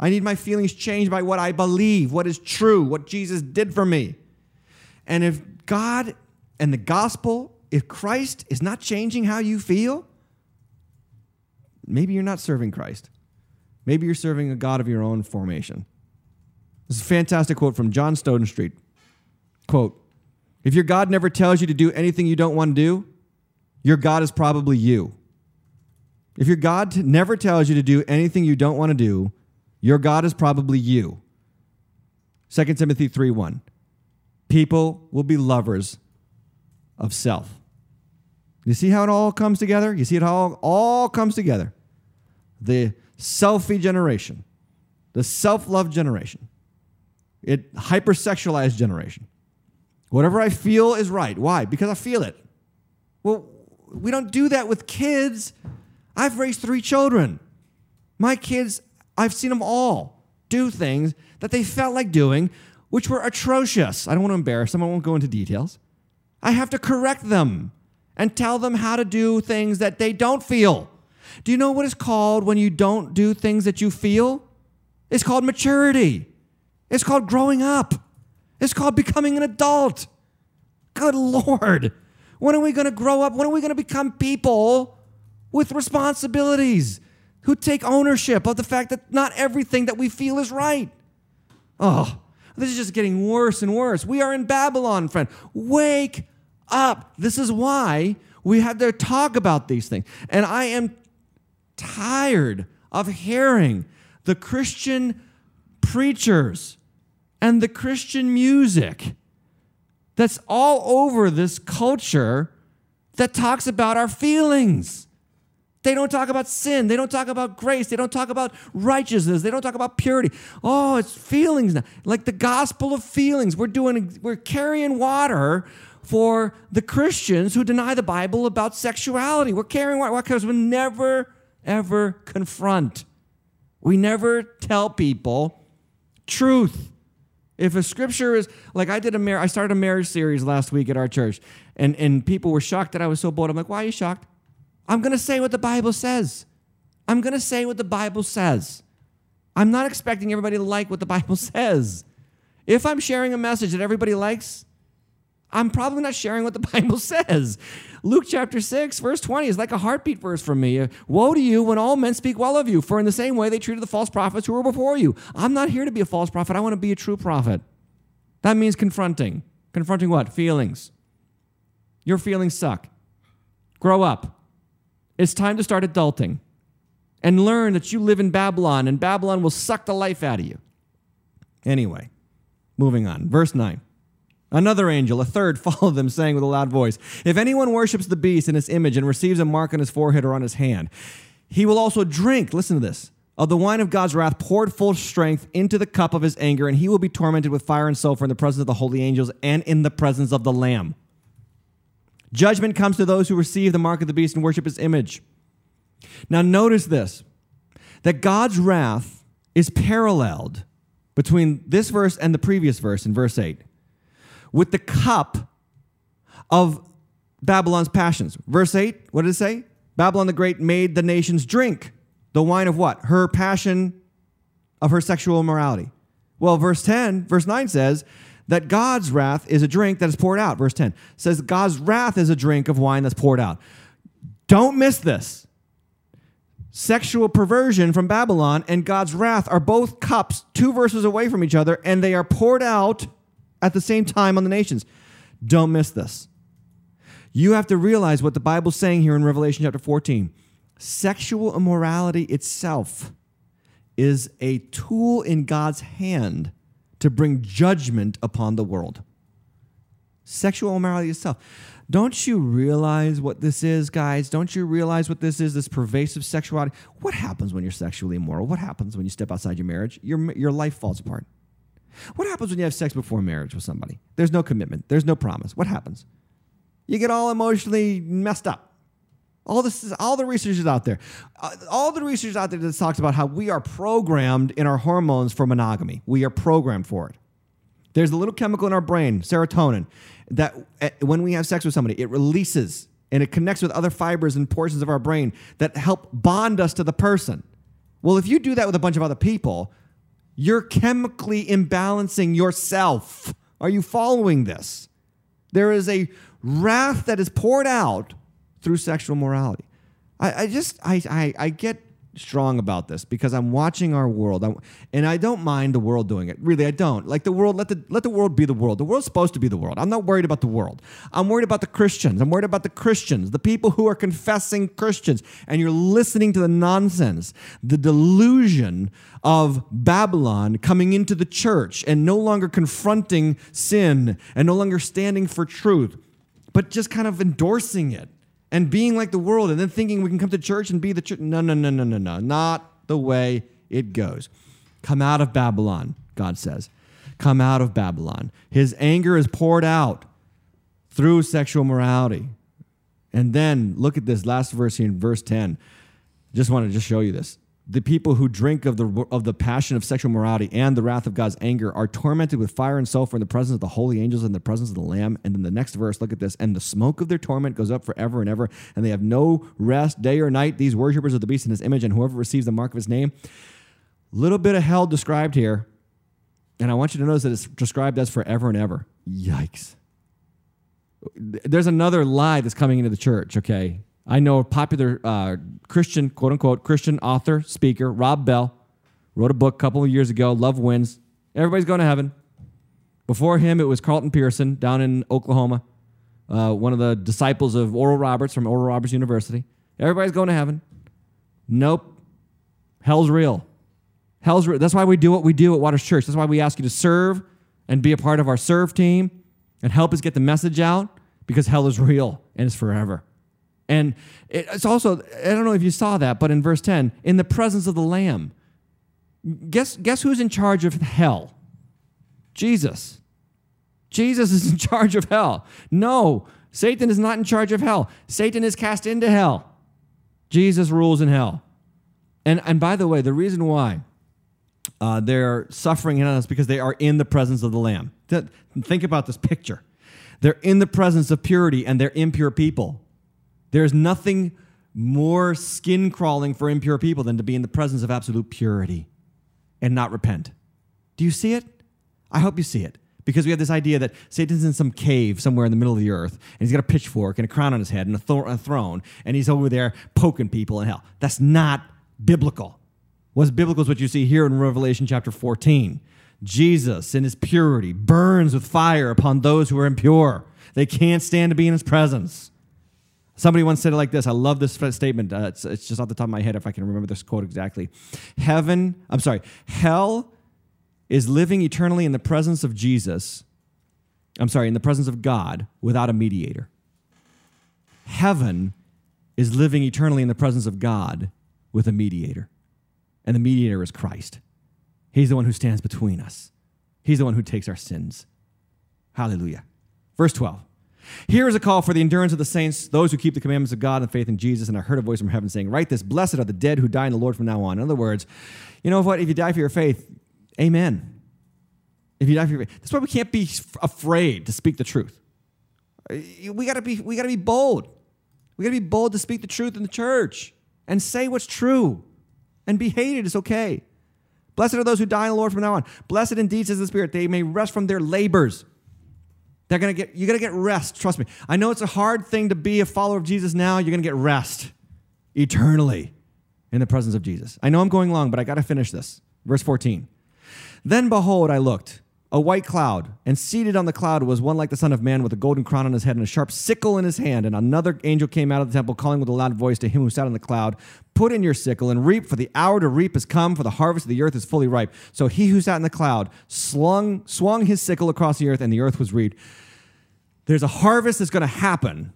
I need my feelings changed by what I believe, what is true, what Jesus did for me. And if God and the gospel, if Christ is not changing how you feel, maybe you're not serving Christ. Maybe you're serving a God of your own formation. This is a fantastic quote from John Snowden Street. Quote, if your God never tells you to do anything you don't want to do, your God is probably you. If your God never tells you to do anything you don't want to do, your God is probably you. 2 Timothy 3 1. People will be lovers of self. You see how it all comes together? You see it it all comes together? The selfie generation, the self love generation, it hypersexualized generation. Whatever I feel is right. Why? Because I feel it. Well, we don't do that with kids. I've raised three children. My kids, I've seen them all do things that they felt like doing, which were atrocious. I don't want to embarrass them, I won't go into details. I have to correct them and tell them how to do things that they don't feel. Do you know what it's called when you don't do things that you feel? It's called maturity. It's called growing up. It's called becoming an adult. Good Lord. When are we going to grow up? When are we going to become people with responsibilities who take ownership of the fact that not everything that we feel is right? Oh, this is just getting worse and worse. We are in Babylon, friend. Wake up. This is why we have to talk about these things. And I am tired of hearing the Christian preachers and the Christian music that's all over this culture that talks about our feelings. They don't talk about sin. They don't talk about grace. They don't talk about righteousness. They don't talk about purity. Oh, it's feelings now. Like the gospel of feelings. We're doing we're carrying water for the Christians who deny the Bible about sexuality. We're carrying water because we never ever confront. We never tell people truth. If a scripture is like I did a mar- I started a marriage series last week at our church, and, and people were shocked that I was so bold. I'm like, why are you shocked? I'm gonna say what the Bible says. I'm gonna say what the Bible says. I'm not expecting everybody to like what the Bible says. If I'm sharing a message that everybody likes, I'm probably not sharing what the Bible says. Luke chapter 6, verse 20 is like a heartbeat verse for me. Woe to you when all men speak well of you, for in the same way they treated the false prophets who were before you. I'm not here to be a false prophet. I want to be a true prophet. That means confronting. Confronting what? Feelings. Your feelings suck. Grow up. It's time to start adulting and learn that you live in Babylon and Babylon will suck the life out of you. Anyway, moving on. Verse 9. Another angel, a third, followed them, saying with a loud voice If anyone worships the beast in his image and receives a mark on his forehead or on his hand, he will also drink, listen to this, of the wine of God's wrath poured full strength into the cup of his anger, and he will be tormented with fire and sulfur in the presence of the holy angels and in the presence of the Lamb. Judgment comes to those who receive the mark of the beast and worship his image. Now, notice this that God's wrath is paralleled between this verse and the previous verse in verse 8 with the cup of Babylon's passions. Verse 8, what did it say? Babylon the Great made the nations drink the wine of what? Her passion of her sexual immorality. Well, verse 10, verse 9 says that God's wrath is a drink that is poured out. Verse 10 says God's wrath is a drink of wine that's poured out. Don't miss this. Sexual perversion from Babylon and God's wrath are both cups two verses away from each other, and they are poured out at the same time on the nations. Don't miss this. You have to realize what the Bible's saying here in Revelation chapter 14. Sexual immorality itself is a tool in God's hand to bring judgment upon the world. Sexual immorality itself. Don't you realize what this is, guys? Don't you realize what this is, this pervasive sexuality? What happens when you're sexually immoral? What happens when you step outside your marriage? Your, your life falls apart. What happens when you have sex before marriage with somebody? There's no commitment, there's no promise. What happens? You get all emotionally messed up. All this is all the research is out there. Uh, all the research out there that talks about how we are programmed in our hormones for monogamy. We are programmed for it. There's a little chemical in our brain, serotonin, that uh, when we have sex with somebody, it releases and it connects with other fibers and portions of our brain that help bond us to the person. Well, if you do that with a bunch of other people, you're chemically imbalancing yourself. Are you following this? There is a wrath that is poured out through sexual morality. I, I just I, I I get strong about this because I'm watching our world, I'm, and I don't mind the world doing it. Really, I don't. Like the world, let the let the world be the world. The world's supposed to be the world. I'm not worried about the world. I'm worried about the Christians. I'm worried about the Christians, the people who are confessing Christians, and you're listening to the nonsense, the delusion of Babylon coming into the church and no longer confronting sin and no longer standing for truth, but just kind of endorsing it and being like the world and then thinking we can come to church and be the church. No, no, no, no, no, no. Not the way it goes. Come out of Babylon, God says. Come out of Babylon. His anger is poured out through sexual morality. And then look at this last verse here in verse 10. Just want to just show you this the people who drink of the, of the passion of sexual morality and the wrath of God's anger are tormented with fire and sulfur in the presence of the holy angels and the presence of the Lamb. And then the next verse, look at this. And the smoke of their torment goes up forever and ever, and they have no rest day or night, these worshippers of the beast in his image, and whoever receives the mark of his name. Little bit of hell described here. And I want you to notice that it's described as forever and ever. Yikes. There's another lie that's coming into the church, okay? I know a popular uh, Christian, quote unquote, Christian author, speaker, Rob Bell, wrote a book a couple of years ago, Love Wins. Everybody's going to heaven. Before him, it was Carlton Pearson down in Oklahoma, uh, one of the disciples of Oral Roberts from Oral Roberts University. Everybody's going to heaven. Nope. Hell's real. Hell's real. That's why we do what we do at Waters Church. That's why we ask you to serve and be a part of our serve team and help us get the message out because hell is real and it's forever. And it's also, I don't know if you saw that, but in verse 10, in the presence of the Lamb. Guess, guess who's in charge of hell? Jesus. Jesus is in charge of hell. No, Satan is not in charge of hell. Satan is cast into hell. Jesus rules in hell. And, and by the way, the reason why uh, they're suffering in is because they are in the presence of the Lamb. Think about this picture. They're in the presence of purity and they're impure people. There's nothing more skin crawling for impure people than to be in the presence of absolute purity and not repent. Do you see it? I hope you see it. Because we have this idea that Satan's in some cave somewhere in the middle of the earth, and he's got a pitchfork and a crown on his head and a, th- a throne, and he's over there poking people in hell. That's not biblical. What's biblical is what you see here in Revelation chapter 14. Jesus, in his purity, burns with fire upon those who are impure. They can't stand to be in his presence. Somebody once said it like this. I love this statement. Uh, it's, it's just off the top of my head if I can remember this quote exactly. Heaven, I'm sorry, hell is living eternally in the presence of Jesus. I'm sorry, in the presence of God without a mediator. Heaven is living eternally in the presence of God with a mediator. And the mediator is Christ. He's the one who stands between us, He's the one who takes our sins. Hallelujah. Verse 12. Here is a call for the endurance of the saints, those who keep the commandments of God and faith in Jesus. And I heard a voice from heaven saying, Write this, blessed are the dead who die in the Lord from now on. In other words, you know what? If you die for your faith, amen. If you die for your faith. That's why we can't be afraid to speak the truth. Uh, We gotta be we gotta be bold. We gotta be bold to speak the truth in the church and say what's true. And be hated is okay. Blessed are those who die in the Lord from now on. Blessed indeed says the Spirit, they may rest from their labors. They're gonna get you're gonna get rest. Trust me. I know it's a hard thing to be a follower of Jesus now. You're gonna get rest eternally in the presence of Jesus. I know I'm going long, but I gotta finish this. Verse 14. Then behold, I looked, a white cloud, and seated on the cloud was one like the Son of Man with a golden crown on his head and a sharp sickle in his hand. And another angel came out of the temple, calling with a loud voice to him who sat on the cloud, Put in your sickle and reap, for the hour to reap has come, for the harvest of the earth is fully ripe. So he who sat in the cloud slung, swung his sickle across the earth, and the earth was reaped. There's a harvest that's going to happen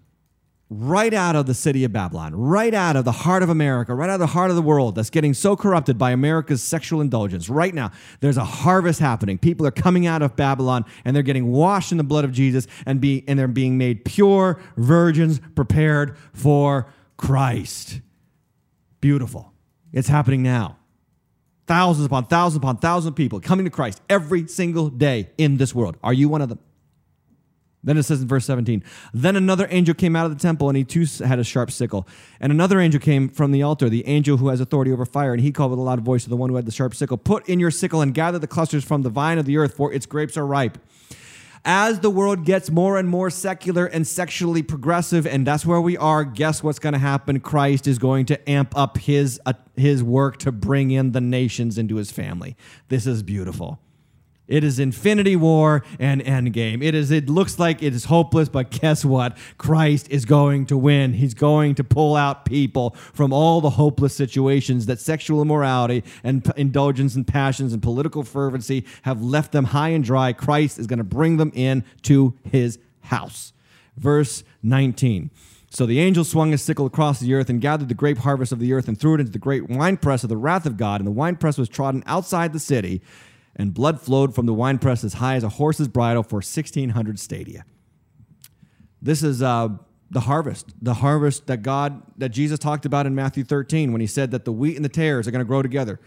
right out of the city of Babylon, right out of the heart of America, right out of the heart of the world that's getting so corrupted by America's sexual indulgence. Right now, there's a harvest happening. People are coming out of Babylon and they're getting washed in the blood of Jesus and be and they're being made pure virgins prepared for Christ. Beautiful. It's happening now. Thousands upon thousands upon thousands of people coming to Christ every single day in this world. Are you one of them? Then it says in verse 17, Then another angel came out of the temple, and he too had a sharp sickle. And another angel came from the altar, the angel who has authority over fire, and he called with a loud voice to the one who had the sharp sickle, Put in your sickle and gather the clusters from the vine of the earth, for its grapes are ripe. As the world gets more and more secular and sexually progressive, and that's where we are, guess what's going to happen? Christ is going to amp up his, uh, his work to bring in the nations into his family. This is beautiful. It is Infinity War and Endgame. It is. It looks like it is hopeless, but guess what? Christ is going to win. He's going to pull out people from all the hopeless situations that sexual immorality and p- indulgence and passions and political fervency have left them high and dry. Christ is going to bring them in to His house. Verse 19. So the angel swung his sickle across the earth and gathered the grape harvest of the earth and threw it into the great winepress of the wrath of God. And the winepress was trodden outside the city, and blood flowed from the winepress as high as a horse's bridle for 1,600 stadia. This is uh, the harvest, the harvest that God, that Jesus talked about in Matthew 13 when he said that the wheat and the tares are going to grow together.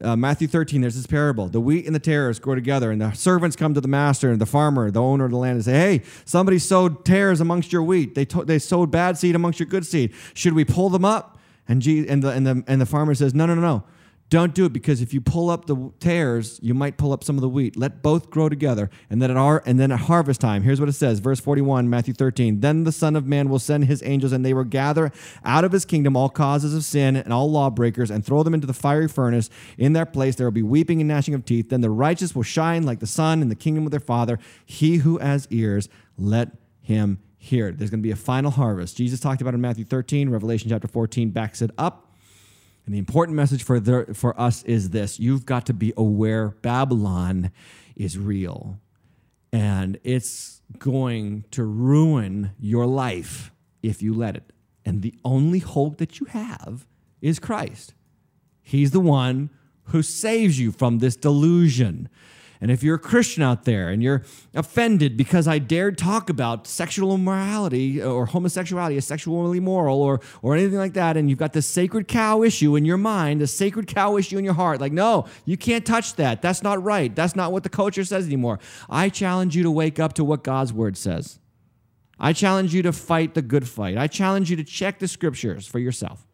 Uh, Matthew 13, there's this parable. The wheat and the tares grow together, and the servants come to the master and the farmer, the owner of the land, and say, Hey, somebody sowed tares amongst your wheat. They, to- they sowed bad seed amongst your good seed. Should we pull them up? And, Je- and, the, and, the, and the farmer says, No, no, no, no. Don't do it because if you pull up the tares, you might pull up some of the wheat. Let both grow together. And then at our and then at harvest time, here's what it says, verse 41, Matthew 13. Then the Son of Man will send his angels, and they will gather out of his kingdom all causes of sin and all lawbreakers, and throw them into the fiery furnace. In their place there will be weeping and gnashing of teeth. Then the righteous will shine like the sun in the kingdom of their Father. He who has ears, let him hear. There's going to be a final harvest. Jesus talked about it in Matthew 13, Revelation chapter 14 backs it up. And the important message for, the, for us is this you've got to be aware Babylon is real and it's going to ruin your life if you let it. And the only hope that you have is Christ. He's the one who saves you from this delusion. And if you're a Christian out there and you're offended because I dared talk about sexual immorality or homosexuality as sexually immoral or, or anything like that, and you've got this sacred cow issue in your mind, a sacred cow issue in your heart, like, no, you can't touch that. That's not right. That's not what the culture says anymore. I challenge you to wake up to what God's word says. I challenge you to fight the good fight. I challenge you to check the scriptures for yourself.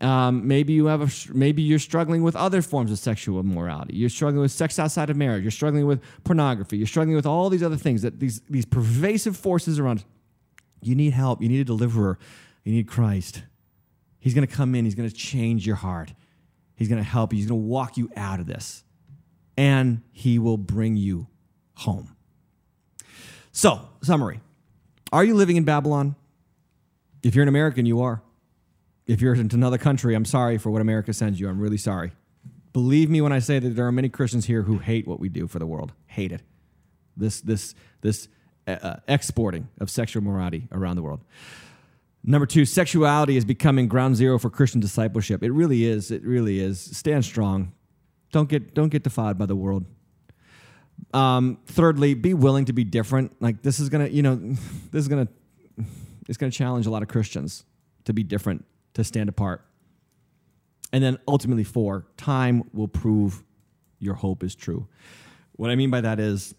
Um, maybe you have a, maybe you're struggling with other forms of sexual immorality. You're struggling with sex outside of marriage. You're struggling with pornography. You're struggling with all these other things that these these pervasive forces around. You need help. You need a deliverer. You need Christ. He's going to come in. He's going to change your heart. He's going to help you. He's going to walk you out of this, and he will bring you home. So, summary: Are you living in Babylon? If you're an American, you are. If you're in another country, I'm sorry for what America sends you. I'm really sorry. Believe me when I say that there are many Christians here who hate what we do for the world. Hate it. This this this uh, uh, exporting of sexual morality around the world. Number two, sexuality is becoming ground zero for Christian discipleship. It really is. It really is. Stand strong. Don't get don't get defiled by the world. Um, thirdly, be willing to be different. Like this is gonna, you know, this is gonna it's gonna challenge a lot of Christians to be different, to stand apart. And then ultimately, four, time will prove your hope is true. What I mean by that is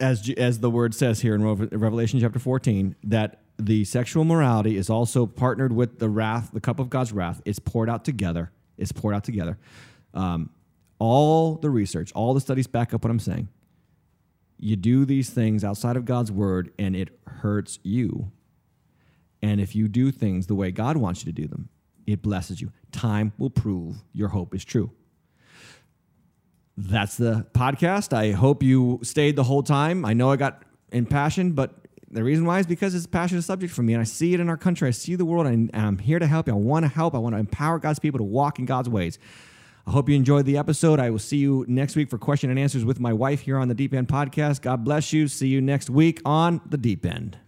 as as the word says here in Revelation chapter 14, that the sexual morality is also partnered with the wrath, the cup of God's wrath. It's poured out together. It's poured out together. Um, all the research, all the studies back up what I'm saying. You do these things outside of God's word, and it hurts you. And if you do things the way God wants you to do them, it blesses you. Time will prove your hope is true that's the podcast. I hope you stayed the whole time. I know I got impassioned, but the reason why is because it's a passionate subject for me, and I see it in our country. I see the world, and I'm here to help you. I want to help. I want to empower God's people to walk in God's ways. I hope you enjoyed the episode. I will see you next week for question and answers with my wife here on the Deep End Podcast. God bless you. See you next week on the Deep End.